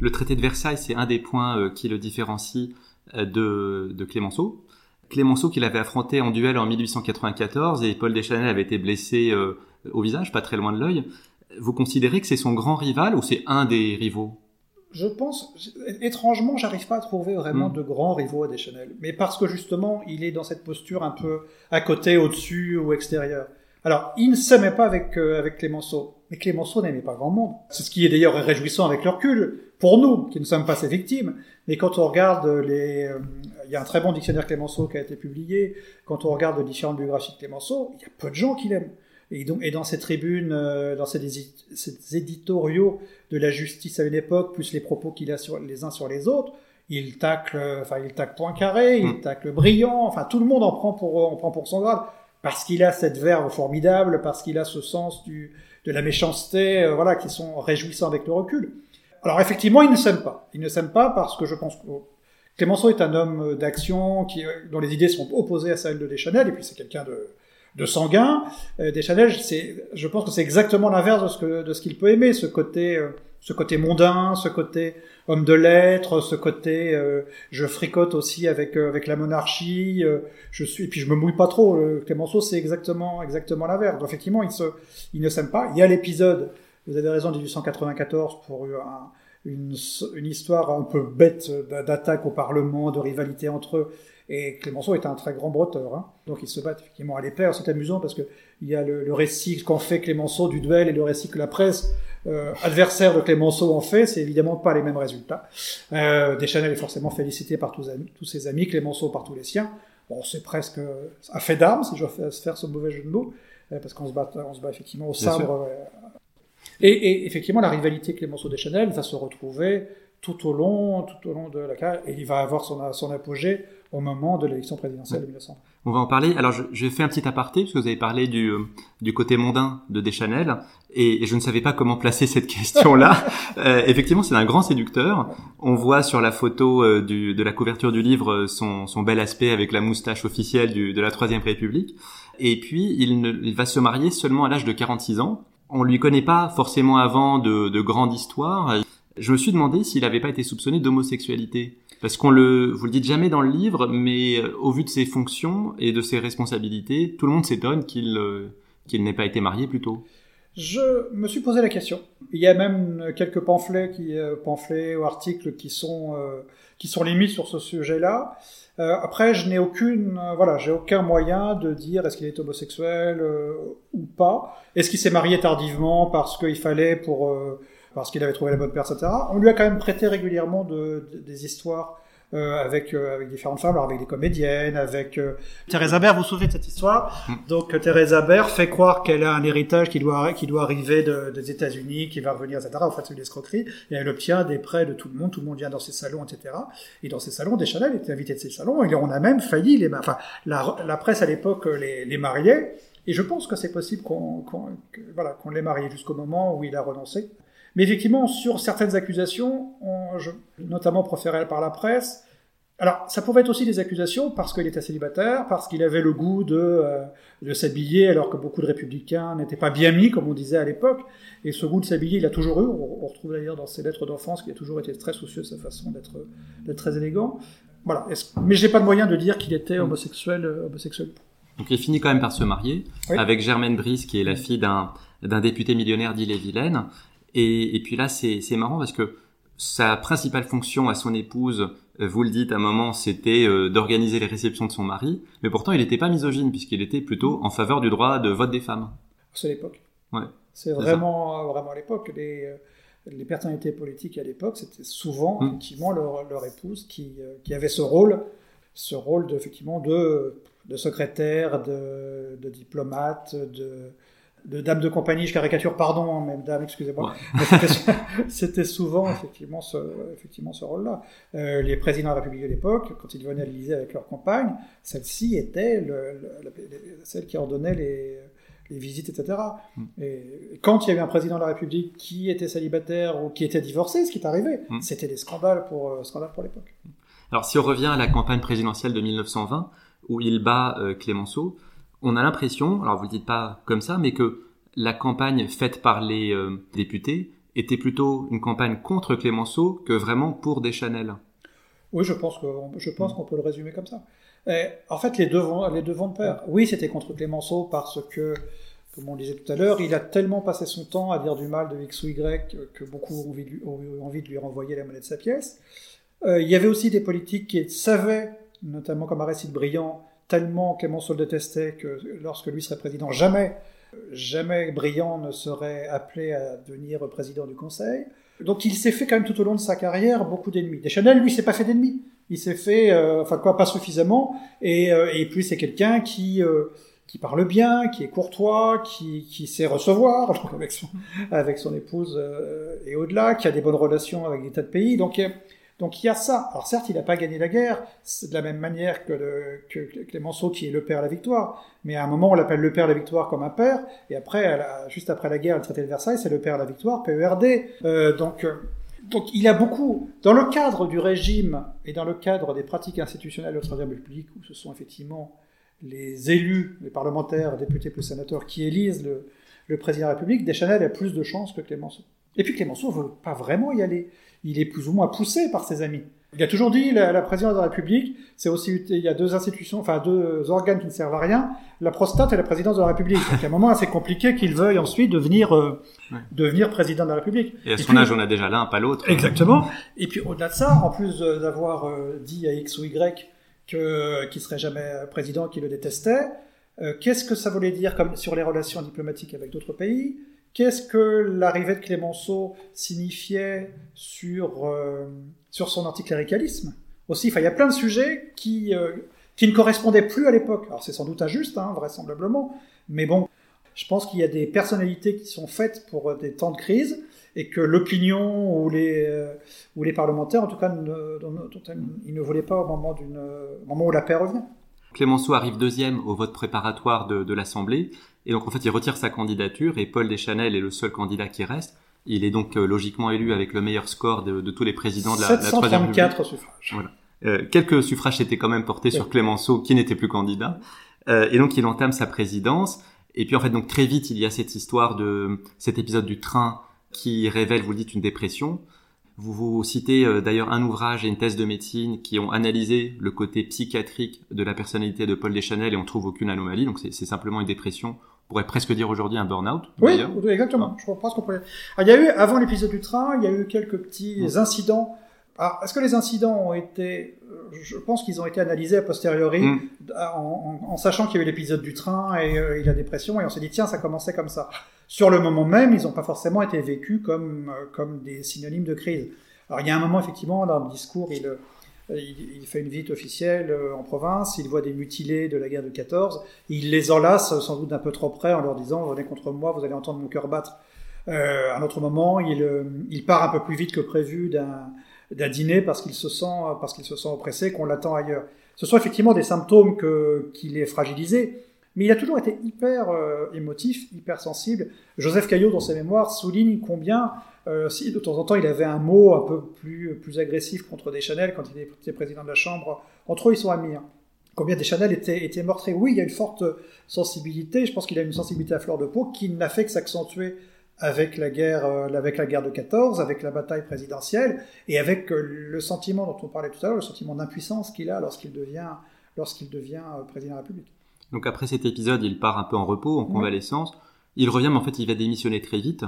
Le traité de Versailles, c'est un des points euh, qui le différencie euh, de, de Clémenceau. Clémenceau qu'il avait affronté en duel en 1894 et Paul Deschanel avait été blessé euh, au visage, pas très loin de l'œil. Vous considérez que c'est son grand rival ou c'est un des rivaux? Je pense, étrangement, j'arrive pas à trouver vraiment hmm. de grands rivaux à Deschanel. Mais parce que justement, il est dans cette posture un peu à côté, au-dessus ou extérieur. Alors, il ne s'aimait pas avec, euh, avec Clémenceau. Mais Clémenceau n'aimait pas grand monde. C'est ce qui est d'ailleurs réjouissant avec le recul, pour nous, qui ne sommes pas ses victimes. Mais quand on regarde les... Euh, il y a un très bon dictionnaire Clémenceau qui a été publié. Quand on regarde les différentes biographies de Clémenceau, il y a peu de gens qui l'aiment. Et, donc, et dans ces tribunes, euh, dans ces, ces, éditoriaux de la justice à une époque, plus les propos qu'il a sur les uns sur les autres, il tacle, enfin, il tacle Poincaré, il mm. tacle Brillant, enfin, tout le monde en prend pour, en prend pour son grade parce qu'il a cette verve formidable, parce qu'il a ce sens du, de la méchanceté, euh, voilà, qui sont réjouissants avec le recul. Alors effectivement, il ne s'aime pas. Il ne s'aime pas parce que je pense que Clémenceau est un homme d'action qui, dont les idées sont opposées à celles de Deschanel, et puis c'est quelqu'un de, de sanguin. Euh, Deschanel, c'est, je pense que c'est exactement l'inverse de ce qu'il peut aimer, ce côté, euh, ce côté mondain, ce côté homme de lettres, ce côté euh, je fricote aussi avec euh, avec la monarchie, euh, je suis et puis je me mouille pas trop. Clémenceau c'est exactement exactement l'inverse. Donc effectivement il se il ne s'aime pas. Il y a l'épisode, vous avez raison, 1894 pour une, une histoire un peu bête d'attaque au Parlement, de rivalité entre eux. Et Clémenceau est un très grand bretteur, hein. donc ils se battent effectivement à l'épée. C'est amusant parce que il y a le, le récit qu'en fait Clémenceau du duel et le récit que la presse euh, adversaire de Clémenceau en fait, c'est évidemment pas les mêmes résultats. Euh, Deschanel est forcément félicité par tous, amis, tous ses amis, Clémenceau par tous les siens. Bon, c'est presque un fait d'armes, si je veux faire ce mauvais jeu de mots, euh, parce qu'on se bat, on se bat effectivement au sabre. Euh, et, et, effectivement, la rivalité Clémenceau-Deschanel va se retrouver tout au long, tout au long de la carrière, et il va avoir son, son apogée au moment de l'élection présidentielle de 1900. On va en parler. Alors, je, je, fais un petit aparté, parce que vous avez parlé du, euh, du côté mondain de Deschanel, et, et je ne savais pas comment placer cette question-là. euh, effectivement, c'est un grand séducteur. On voit sur la photo euh, du, de la couverture du livre euh, son, son bel aspect avec la moustache officielle du, de la Troisième République. Et puis, il, ne, il va se marier seulement à l'âge de 46 ans. On lui connaît pas forcément avant de, de grande histoire. Je me suis demandé s'il n'avait pas été soupçonné d'homosexualité. Parce qu'on le, vous le dites jamais dans le livre, mais euh, au vu de ses fonctions et de ses responsabilités, tout le monde s'étonne qu'il euh, qu'il n'ait pas été marié plus tôt. Je me suis posé la question. Il y a même quelques pamphlets, euh, pamphlets ou articles qui sont qui sont limites sur ce sujet-là. après, je n'ai aucune, voilà, j'ai aucun moyen de dire est-ce qu'il est homosexuel ou pas. Est-ce qu'il s'est marié tardivement parce qu'il fallait pour parce qu'il avait trouvé la bonne personne, etc. On lui a quand même prêté régulièrement de, des histoires euh, avec euh, avec différentes femmes, alors avec des comédiennes, avec euh... Thérèse Baer. Vous vous souvenez de cette histoire? Mm. Donc Thérèse Baer fait croire qu'elle a un héritage qui doit qui doit arriver de, des États-Unis, qui va revenir, etc. En fait, c'est une escroquerie et elle obtient des prêts de tout le monde. Tout le monde vient dans ses salons, etc. Et dans ses salons, Deschanel était invité de ses salons. Et on a même failli les, enfin la, la presse à l'époque les, les mariait. Et je pense que c'est possible qu'on qu voilà, qu'on l'ait marié jusqu'au moment où il a renoncé. Mais effectivement, sur certaines accusations, on, je, notamment proférées par la presse, alors ça pouvait être aussi des accusations parce qu'il était célibataire, parce qu'il avait le goût de, euh, de s'habiller alors que beaucoup de républicains n'étaient pas bien mis, comme on disait à l'époque. Et ce goût de s'habiller, il a toujours eu. On, retrouve d'ailleurs dans ses lettres d'enfance qu'il a toujours été très soucieux de sa façon d'être très élégant. Voilà. Mais j'ai pas de moyen de dire qu'il était homosexuel, euh, homosexuel Donc il finit quand même par se marier avec Germaine Brice, qui est la fille d'un d'un député millionnaire d'Ille-et-Vilaine. Et, et puis là, c'est marrant parce que sa principale fonction à son épouse, euh, vous le dites à un moment, c'était euh, d'organiser les réceptions de son mari, mais pourtant il n'était pas misogyne puisqu'il était plutôt en faveur du droit de vote des femmes. C'est l'époque. Ouais. C'est vraiment, vraiment l'époque. Les, euh, les personnalités politiques à l'époque, c'était souvent mm. effectivement leur, leur, épouse qui, qui avait ce rôle, ce rôle de, effectivement de, de secrétaire, de, de diplomate, de, de dame de compagnie, je caricature, pardon, hein, même dame, excusez-moi. C'était souvent effectivement ce, effectivement ce rôle-là. Euh, les présidents de la République de l'époque, quand ils venaient à l'Élysée avec leur compagne, celle-ci était le, celle qui ordonnait les, les visites, etc. Mm. Et quand il y avait un président de la République qui était célibataire ou qui était divorcé, ce qui est arrivé, mm. c'était des scandales pour, euh, scandales pour l'époque. Alors si on revient à la campagne présidentielle de 1920, où il bat euh, Clémenceau, on a l'impression, alors vous le dites pas comme ça, mais que la campagne faite par les euh, députés était plutôt une campagne contre Clémenceau que vraiment pour Deschanel. Oui, je pense mm. qu'on peut le résumer comme ça. en fait, les deux vont, les deux vont de pair. Oui, c'était contre Clémenceau parce que, comme on disait tout à l'heure, il a tellement passé son temps à dire du mal de X ou Y que beaucoup ont envie de lui, ont envie de lui renvoyer la monnaie de sa pièce. Euh, il y avait aussi des politiques qui savaient, notamment comme Aristide Briand, tellement Clémenceau le détestait que lorsque lui serait président, jamais, jamais Briand ne serait appelé à devenir président du Conseil. Donc il s'est fait quand même tout au long de sa carrière beaucoup d'ennemis. Deschanel, lui, s'est pas fait d'ennemis. Il s'est fait, euh, enfin quoi, pas suffisamment. Et, euh, et puis c'est quelqu'un qui euh, qui parle bien, qui est courtois, qui, qui sait recevoir avec son avec son épouse et au-delà, qui a des bonnes relations avec des tas de pays. Donc donc il y a ça. Alors certes, il n'a pas gagné la guerre, c'est de la même manière que, Clémenceau qui est le père de la victoire, mais à un moment on l'appelle le père de la victoire comme un père, et après, juste après la guerre, le traité de Versailles, c'est le père de la victoire, PERD. Euh, donc, euh, donc il a beaucoup, dans le cadre du régime et dans le cadre des pratiques institutionnelles de la Troisième République, où ce sont effectivement les élus, les parlementaires, députés plus sénateurs qui élisent le, le président de la République, Deschanel a plus de chances que Clémenceau. Et puis Clémenceau ne veut pas vraiment y aller il est plus ou moins poussé par ses amis. Il a toujours dit la, la présidence de la République, c'est aussi il y a deux institutions, enfin deux organes qui ne servent à rien, la prostate et la présidence de la République. Donc à un moment assez compliqué qu'il veuille ensuite devenir euh, devenir président de la République. Et à son âge, on a déjà l'un, pas l'autre. Exactement. Et puis au-delà de ça, en plus d'avoir euh, dit à X ou Y que qu'il serait jamais président, qu'il le détestait, euh, qu'est-ce que ça voulait dire comme sur les relations diplomatiques avec d'autres pays? Qu'est-ce que l'arrivée de Clémenceau signifiait sur, euh, sur son anticléricalisme aussi? Il y a plein de sujets qui, euh, qui ne correspondaient plus à l'époque. Alors c'est sans doute injuste, hein, vraisemblablement, mais bon, je pense qu'il y a des personnalités qui sont faites pour euh, des temps de crise et que l'opinion ou les, ou les parlementaires, en tout cas, ne, ils ne voulaient pas au moment, au moment où la paix revient. Clémenceau arrive deuxième au vote préparatoire de l'Assemblée. Et donc en fait, il retire sa candidature et Paul Deschanel est le seul candidat qui reste. Il est donc euh, logiquement élu avec le meilleur score de, de tous les présidents de la, 734 suffrages. Voilà. Euh, quelques suffrages étaient quand même portés sur Clémenceau, qui n'était plus candidat. Euh, et donc il entame sa présidence. Et puis en fait, donc très vite, il y a cette histoire de cet épisode du train qui révèle, vous le dites, une dépression. Vous vous citez euh, d'ailleurs un ouvrage et une thèse de médecine qui ont analysé le côté psychiatrique de la personnalité de Paul Deschanel et on trouve aucune anomalie. Donc c'est simplement une dépression on pourrait presque dire aujourd'hui un burn-out. Oui, exactement. Je pense qu'on pourrait. il y a eu, avant l'épisode du train, il y a eu quelques petits mm. incidents. Alors, est-ce que les incidents ont été, euh, je pense qu'ils ont été analysés a posteriori, mm. en, sachant qu'il y a eu l'épisode du train et, euh, et, la dépression, et on s'est dit, tiens, ça commençait comme ça. Sur le moment même, ils n'ont pas forcément été vécus comme, euh, comme des synonymes de crise. Alors, il y a un moment, effectivement, dans le discours, il, il, fait une visite officielle euh, en province, il voit des mutilés de la guerre de 14, il les enlace sans doute d'un peu trop près en leur disant venez contre moi, vous allez entendre mon cœur battre. Euh, à un autre moment, il, euh, il, part un peu plus vite que prévu d'un dîner parce qu'il se sent parce qu'il se sent oppressé, qu'on l'attend ailleurs. Ce sont effectivement des symptômes que qu'il est fragilisé, mais il a toujours été hyper euh, émotif, hyper sensible. Joseph Caillot, dans ses mémoires, souligne combien euh, si de temps en temps il avait un mot un peu plus, plus agressif contre Deschanel quand il était président de la Chambre, entre eux ils sont amis. Hein. Combien Deschanel était, était Oui, il y a une forte sensibilité, je pense qu'il a une sensibilité à fleur de peau qui n'a fait que s'accentuer avec la guerre, euh, avec la guerre de 14, avec la bataille présidentielle et avec euh, le sentiment dont on parlait tout à l'heure, le sentiment d'impuissance qu'il a lorsqu'il devient, lorsqu'il devient président de la République. Donc après cet épisode, il part un peu en repos, en convalescence. Il revient, mais en fait, il va démissionner très vite.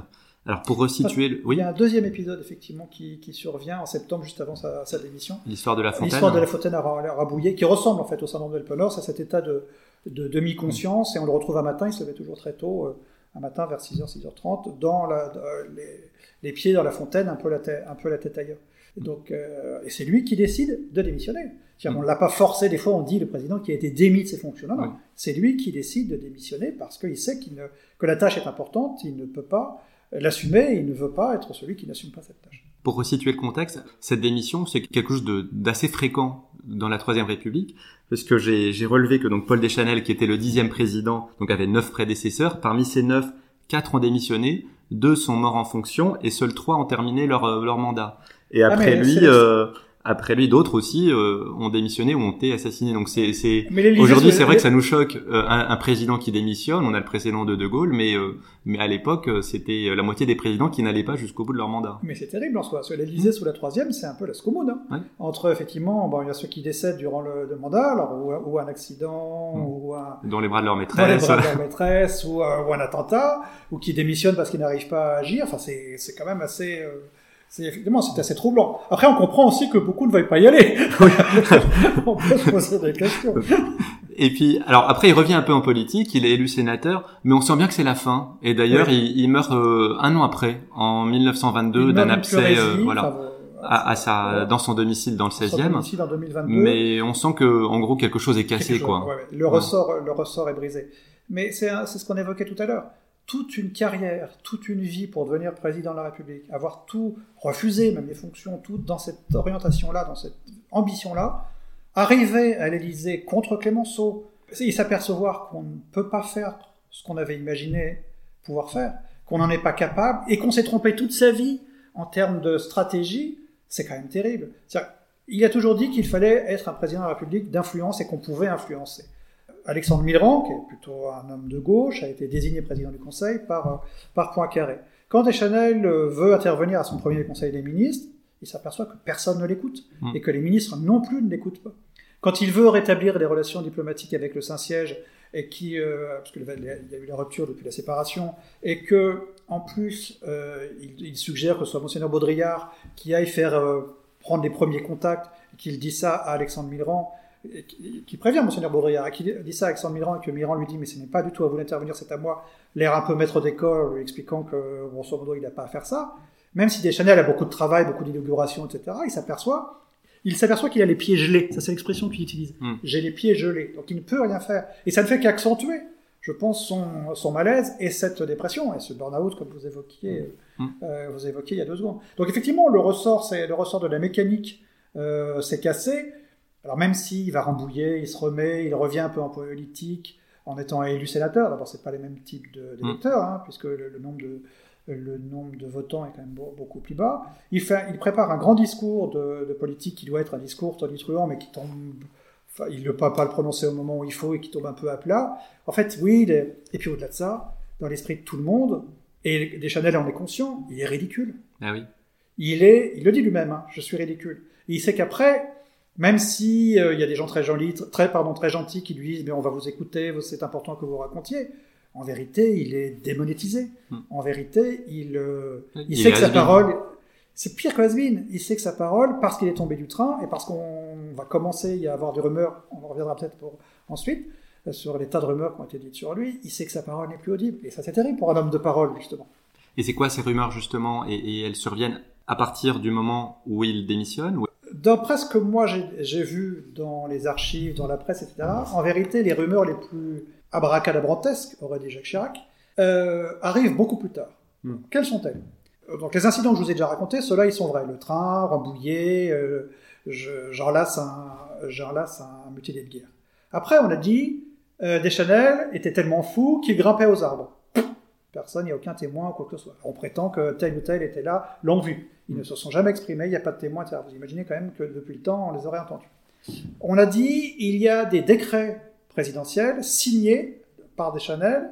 Alors pour resituer, le... oui. Il y a un deuxième épisode effectivement qui, qui survient en septembre, juste avant sa, sa démission. L'histoire de la fontaine. L'histoire de la fontaine à Rabouillet, qui ressemble en fait au syndrome de l'Elpenor, c'est cet état de, de demi-conscience, et on le retrouve un matin, il se levait toujours très tôt, euh, un matin vers 6h, 6h30, dans, la, les, les, pieds dans la fontaine, un peu la tête, un peu la tête ailleurs. Et donc, euh, et c'est lui qui décide de démissionner. Mm. On ne l'a pas forcé, des fois on dit le président qui a été démis de ses fonctions. Non, c'est lui qui décide de démissionner parce qu'il sait ne, que la tâche est importante, il ne peut pas l'assumer il ne veut pas être celui qui n'assume pas cette tâche. Pour resituer le contexte, cette démission, c'est quelque chose d'assez fréquent dans la Troisième République, parce que j'ai relevé que donc Paul Deschanel, qui était le dixième président, donc avait neuf prédécesseurs. Parmi ces neuf, quatre ont démissionné, deux sont morts en fonction, et seuls trois ont terminé leur, euh, leur mandat. Et ah, après lui, après lui, d'autres aussi euh, ont démissionné ou ont été assassinés. Donc c'est, c'est... aujourd'hui, c'est vrai que ça nous choque euh, un, président qui démissionne. On a le précédent de De Gaulle, mais euh, mais à l'époque, c'était la moitié des présidents qui n'allaient pas jusqu'au bout de leur mandat. Mais c'est terrible en soi. Parce que l'Élysée sous la troisième, c'est un peu la scommune. Hein. Entre effectivement, bon, il y a ceux qui décèdent durant le, mandat, alors, ou, un accident, mmh. ou un... dans les bras de leur maîtresse, dans les bras de leur maîtresse, ou, ou, un attentat, ou qui démissionnent parce qu'ils n'arrivent pas à agir. Enfin, c'est c'est quand même assez c'est effectivement c'est assez troublant. Après, on comprend aussi que beaucoup ne veulent pas y aller. on peut se poser des questions. Et puis, alors après, il revient un peu en politique. Il est élu sénateur, mais on sent bien que c'est la fin. Et d'ailleurs, il, il, meurt euh, un an après, en 1922, d'un abcès, euh, voilà. à, à, sa, dans son domicile dans le 16e. Domicile en 2022. Mais on sent que, en gros, quelque chose est cassé, quoi. Ouais, le ressort, le ressort est brisé. Mais c'est ce qu'on évoquait tout à l'heure toute une carrière, toute une vie pour devenir président de la République, avoir tout refusé, même les fonctions, tout dans cette orientation-là, dans cette ambition-là, arriver à l'Élysée contre Clémenceau, et s'apercevoir qu'on ne peut pas faire ce qu'on avait imaginé pouvoir faire, qu'on n'en est pas capable, et qu'on s'est trompé toute sa vie en termes de stratégie, c'est quand même terrible. Il a toujours dit qu'il fallait être un président de la République d'influence et qu'on pouvait influencer. Alexandre Millerand, qui est plutôt un homme de gauche, a été désigné président du Conseil par, euh, par Poincaré. Quand Deschanel euh, veut intervenir à son premier Conseil des ministres, il s'aperçoit que personne ne l'écoute mm. et que les ministres non plus ne l'écoutent pas. Quand il veut rétablir les relations diplomatiques avec le Saint-Siège, et qui, euh, parce qu'il y a eu la rupture depuis la séparation, et que en plus il, suggère que ce soit Monseigneur Baudrillard qui aille faire prendre les premiers contacts, qu'il dit ça à Alexandre Millerand, qui prévient Monseigneur Baudrillard, qui dit ça à Alexandre Mirand, et que Mirand lui dit Mais ce n'est pas du tout à vous d'intervenir, c'est à moi, l'air un peu maître d'école, lui expliquant que, grosso modo, il n'a pas à faire ça. Même si Deschanel a beaucoup de travail, beaucoup d'inauguration, etc., il s'aperçoit il s'aperçoit qu'il a les pieds gelés. Ça, c'est l'expression qu'il utilise. Hmm. J'ai les pieds gelés. Donc, il ne peut rien faire. Et ça ne fait qu'accentuer, je pense, son, son, malaise et cette dépression et ce burn-out, comme vous évoquiez, hmm. Hmm. euh, vous évoquiez il y a deux secondes. Donc, effectivement, le ressort, c'est le ressort de la mécanique euh, s'est cassé. Alors même s'il va rembouiller, il se remet, il revient un peu en politique en étant élu sénateur. D'abord, c'est pas les mêmes types d'électeurs, mm. hein, puisque le, nombre de, le nombre de votants est quand même beaucoup plus bas. Il, fait, il prépare un grand discours de, politique qui doit être un discours tonitruant, mais qui tombe. Enfin, il ne peut pas le prononcer au moment où il faut et qui tombe un peu à plat. En fait, oui, et puis au-delà de ça, dans l'esprit de tout le monde, et Deschanel en est conscient, il est ridicule. Ah oui. Il, est, il le dit lui-même, hein, je suis ridicule. Et il sait qu'après, même si euh, il y a des gens très gentils, très pardon, très gentils qui lui disent mais on va vous écouter, c'est important que vous racontiez. En vérité, il est démonétisé. Hmm. En vérité, il, euh, il, sait que sa parole, c'est pire que Hasbin. Il sait que sa parole, parce qu'il est tombé du train et parce qu'on va commencer à avoir des rumeurs, on reviendra peut-être pour ensuite euh, sur les tas de rumeurs qui ont été dites sur lui. Il sait que sa parole n'est plus audible et ça c'est terrible pour un homme de parole justement. Et c'est quoi ces rumeurs justement? Et, et, elles surviennent à partir du moment où il démissionne D'après ce que moi j'ai vu dans les archives, dans la presse, etc., en vérité, les rumeurs les plus abracadabrantesques, aurait dit Jacques Chirac, euh, arrivent beaucoup plus tard. Hmm. Quelles sont-elles? Donc les incidents que je vous ai déjà racontés, ceux-là, ils sont vrais. Le train, Rambouillet, euh, j'enlace un, un mutilé de guerre. Après, on a dit, euh, Deschanel était tellement fou qu'il grimpait aux arbres. Personne, il n'y a aucun témoin ou quoi que ce soit. On prétend que tel ou tel était là, l'ont vu. Ils ne se sont jamais exprimés, il n'y a pas de témoins, etc. Vous imaginez quand même que depuis le temps, on les aurait entendus. On a dit, il y a des décrets présidentiels signés par Deschanel,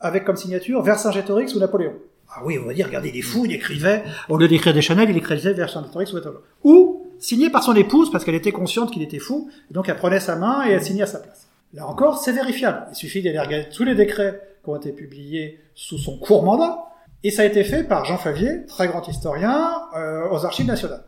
avec comme signature Vercingétorix ou Napoléon. Ah oui, on va dire, regardez, il est fou, il écrivait, au lieu d'écrire Deschanel, il écrivait Vercingétorix ou Napoléon. Ou signé par son épouse, parce qu'elle était consciente qu'il était fou, donc elle prenait sa main et elle signait à sa place. Là encore, c'est vérifiable. Il suffit d'aller regarder tous les décrets qui ont été publiés sous son court mandat, et ça a été fait par Jean Favier, très grand historien, euh, aux archives nationales.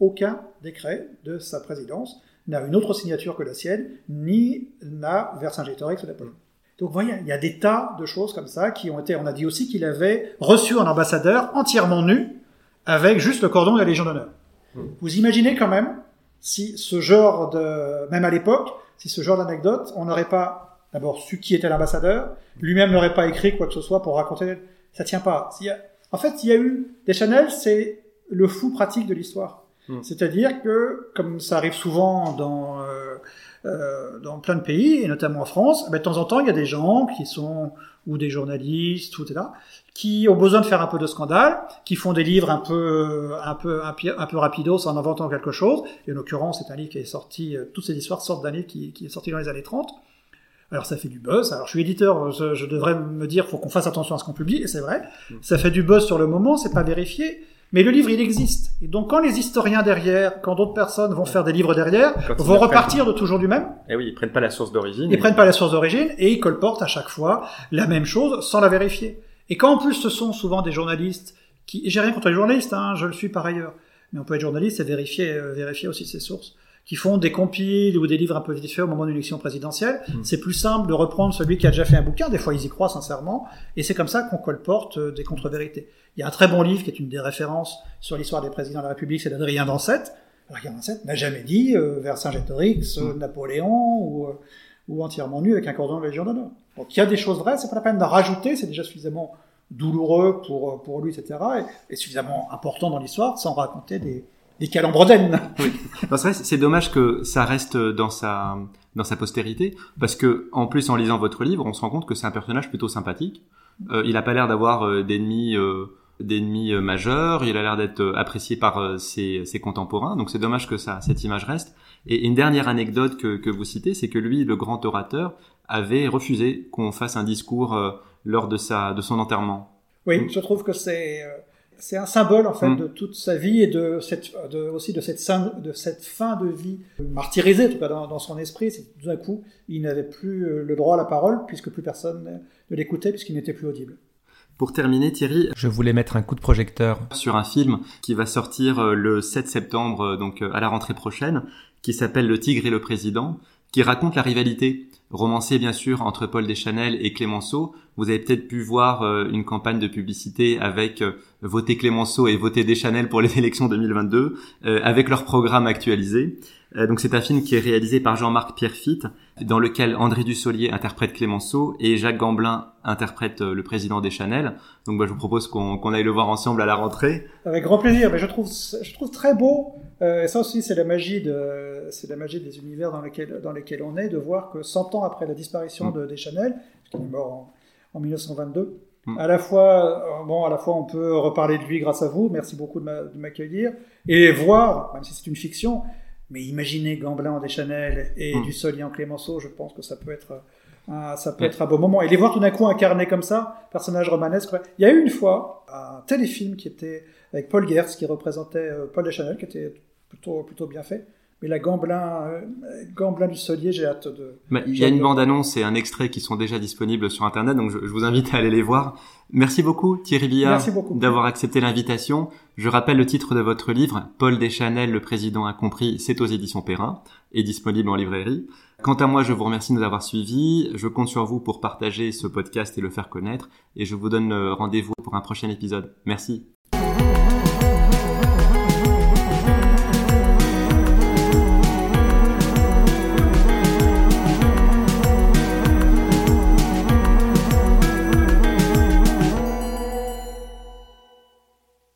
Aucun décret de sa présidence n'a une autre signature que la sienne, ni n'a Vercingétorix ou Napoléon. Donc vous voyez, il y a des tas de choses comme ça qui ont été. On a dit aussi qu'il avait reçu un ambassadeur entièrement nu, avec juste le cordon de la Légion d'honneur. Hmm. Vous imaginez quand même si ce genre de, même à l'époque, si ce genre d'anecdote, on n'aurait pas d'abord su qui était l'ambassadeur, lui-même n'aurait pas écrit quoi que ce soit pour raconter. Ça tient pas. S'il y a- En fait, il y a eu Deschanel, c'est le fou pratique de l'histoire. Hmm. C'est-à-dire que, comme ça arrive souvent dans euh, euh, dans plein de pays, et notamment en France, ben, de temps en temps, il y a des gens qui sont, ou des journalistes, ou etc., qui ont besoin de faire un peu de scandale, qui font des livres un peu, un peu, un peu rapidos en inventant quelque chose. Et en l'occurrence, c'est un livre qui est sorti, euh, toutes ces histoires sortent d'un livre qui, qui est sorti dans les années 30. Alors ça fait du buzz. Alors je suis éditeur, je, je devrais me dire faut qu'on fasse attention à ce qu'on publie, et c'est vrai. Ça fait du buzz sur le moment, c'est pas vérifié. Mais le livre, il existe. Et donc quand les historiens derrière, quand d'autres personnes vont faire des livres derrière, Quand vont prennent. repartir de toujours du même. Eh oui, ils prennent pas la source d'origine. Ils prennent pas la source d'origine et ils colportent à chaque fois la même chose sans la vérifier. Et quand en plus ce sont souvent des journalistes qui, et j'ai rien contre les journalistes, hein, je le suis par ailleurs, mais on peut être journaliste et vérifier, euh, vérifier aussi ses sources, qui font des compiles ou des livres un peu vite faits au moment d'une élection présidentielle. Mm. C'est plus simple de reprendre celui qui a déjà fait un bouquin, des fois ils y croient sincèrement, et c'est comme ça qu'on colporte euh, des contre-vérités. Il y a un très bon livre qui est une des références sur l'histoire des présidents de la République, c'est d'Adrien Dancette. Adrien Dancette n'a jamais dit euh, Vercingétorix, euh, Mm. Napoléon ou, euh, ou entièrement nu avec un cordon de Légion d'honneur. Donc il y a des choses vraies, c'est pas la peine d'en rajouter, c'est déjà suffisamment douloureux pour, euh, pour lui, etc. Et, et suffisamment important dans l'histoire sans raconter des, c'est dommage que ça reste dans sa dans sa postérité, parce que en plus en lisant votre livre, on se rend compte que c'est un personnage plutôt sympathique. Euh, il a pas l'air d'avoir euh, d'ennemis euh, d'ennemis majeurs. Il a l'air d'être apprécié par ses, ses contemporains. Donc c'est dommage que ça cette image reste. Et une dernière anecdote que que vous citez, c'est que lui, le grand orateur, avait refusé qu'on fasse un discours lors de sa de son enterrement. Oui, je trouve que c'est c'est un symbole en fait Mm. de toute sa vie et de cette de, aussi de cette fin, de cette fin de vie martyrisée en tout cas dans, dans son esprit. C'est tout d'un coup il n'avait plus euh, le droit à la parole puisque plus personne ne l'écoutait puisqu'il n'était plus audible. Pour terminer, Thierry, Je voulais mettre un coup de projecteur sur un film qui va sortir euh, le 7 septembre, euh, donc euh, à la rentrée prochaine, qui s'appelle Le Tigre et le Président, qui raconte la rivalité romancée bien sûr entre Paul Deschanel et Clémenceau. Vous avez peut-être pu voir euh, une campagne de publicité avec euh, Votez Clémenceau et Votez Deschanel pour les élections 2022, euh, avec leur programme actualisé. Euh, donc c'est un film qui est réalisé par Jean-Marc Pierrefitte, dans lequel André Dussolier interprète Clémenceau et Jacques Gamblin interprète euh, le président Deschanel. Donc bah, je vous propose qu'on aille le voir ensemble à la rentrée. Avec grand plaisir, mais je trouve, je trouve très beau, euh, et ça aussi c'est la magie de, c'est la magie des univers dans lesquels, dans lesquels on est, de voir que 100 ans après la disparition Mm. de Deschanel, qui est mort en, en 1922, Mm. à la fois, bon, à la fois on peut reparler de lui grâce à vous, merci beaucoup de m'accueillir, et voir, même si c'est une fiction, mais imaginez Gamblin en Deschanel et Mm. Dussolier en Clémenceau, je pense que ça peut être, un, ça peut Ouais. être un beau moment. Et les voir tout d'un coup incarnés comme ça, personnage romanesque. Il y a eu une fois un téléfilm qui était avec Paul Gertz qui représentait euh, Paul Deschanel, qui était plutôt, plutôt bien fait. Mais la Gamblin, euh, Gamblin du Solier, j'ai hâte de. Bah, il y a une bande-annonce et un extrait qui sont déjà disponibles sur Internet, donc je, je vous invite à aller les voir. Merci beaucoup Thierry beaucoup. d'avoir accepté l'invitation. Je rappelle le titre de votre livre, Paul Deschanel, le président incompris, c'est aux éditions Perrin et disponible en librairie. Quant à moi, je vous remercie de nous avoir suivis. Je compte sur vous pour partager ce podcast et le faire connaître. Et je vous donne rendez-vous pour un prochain épisode. Merci.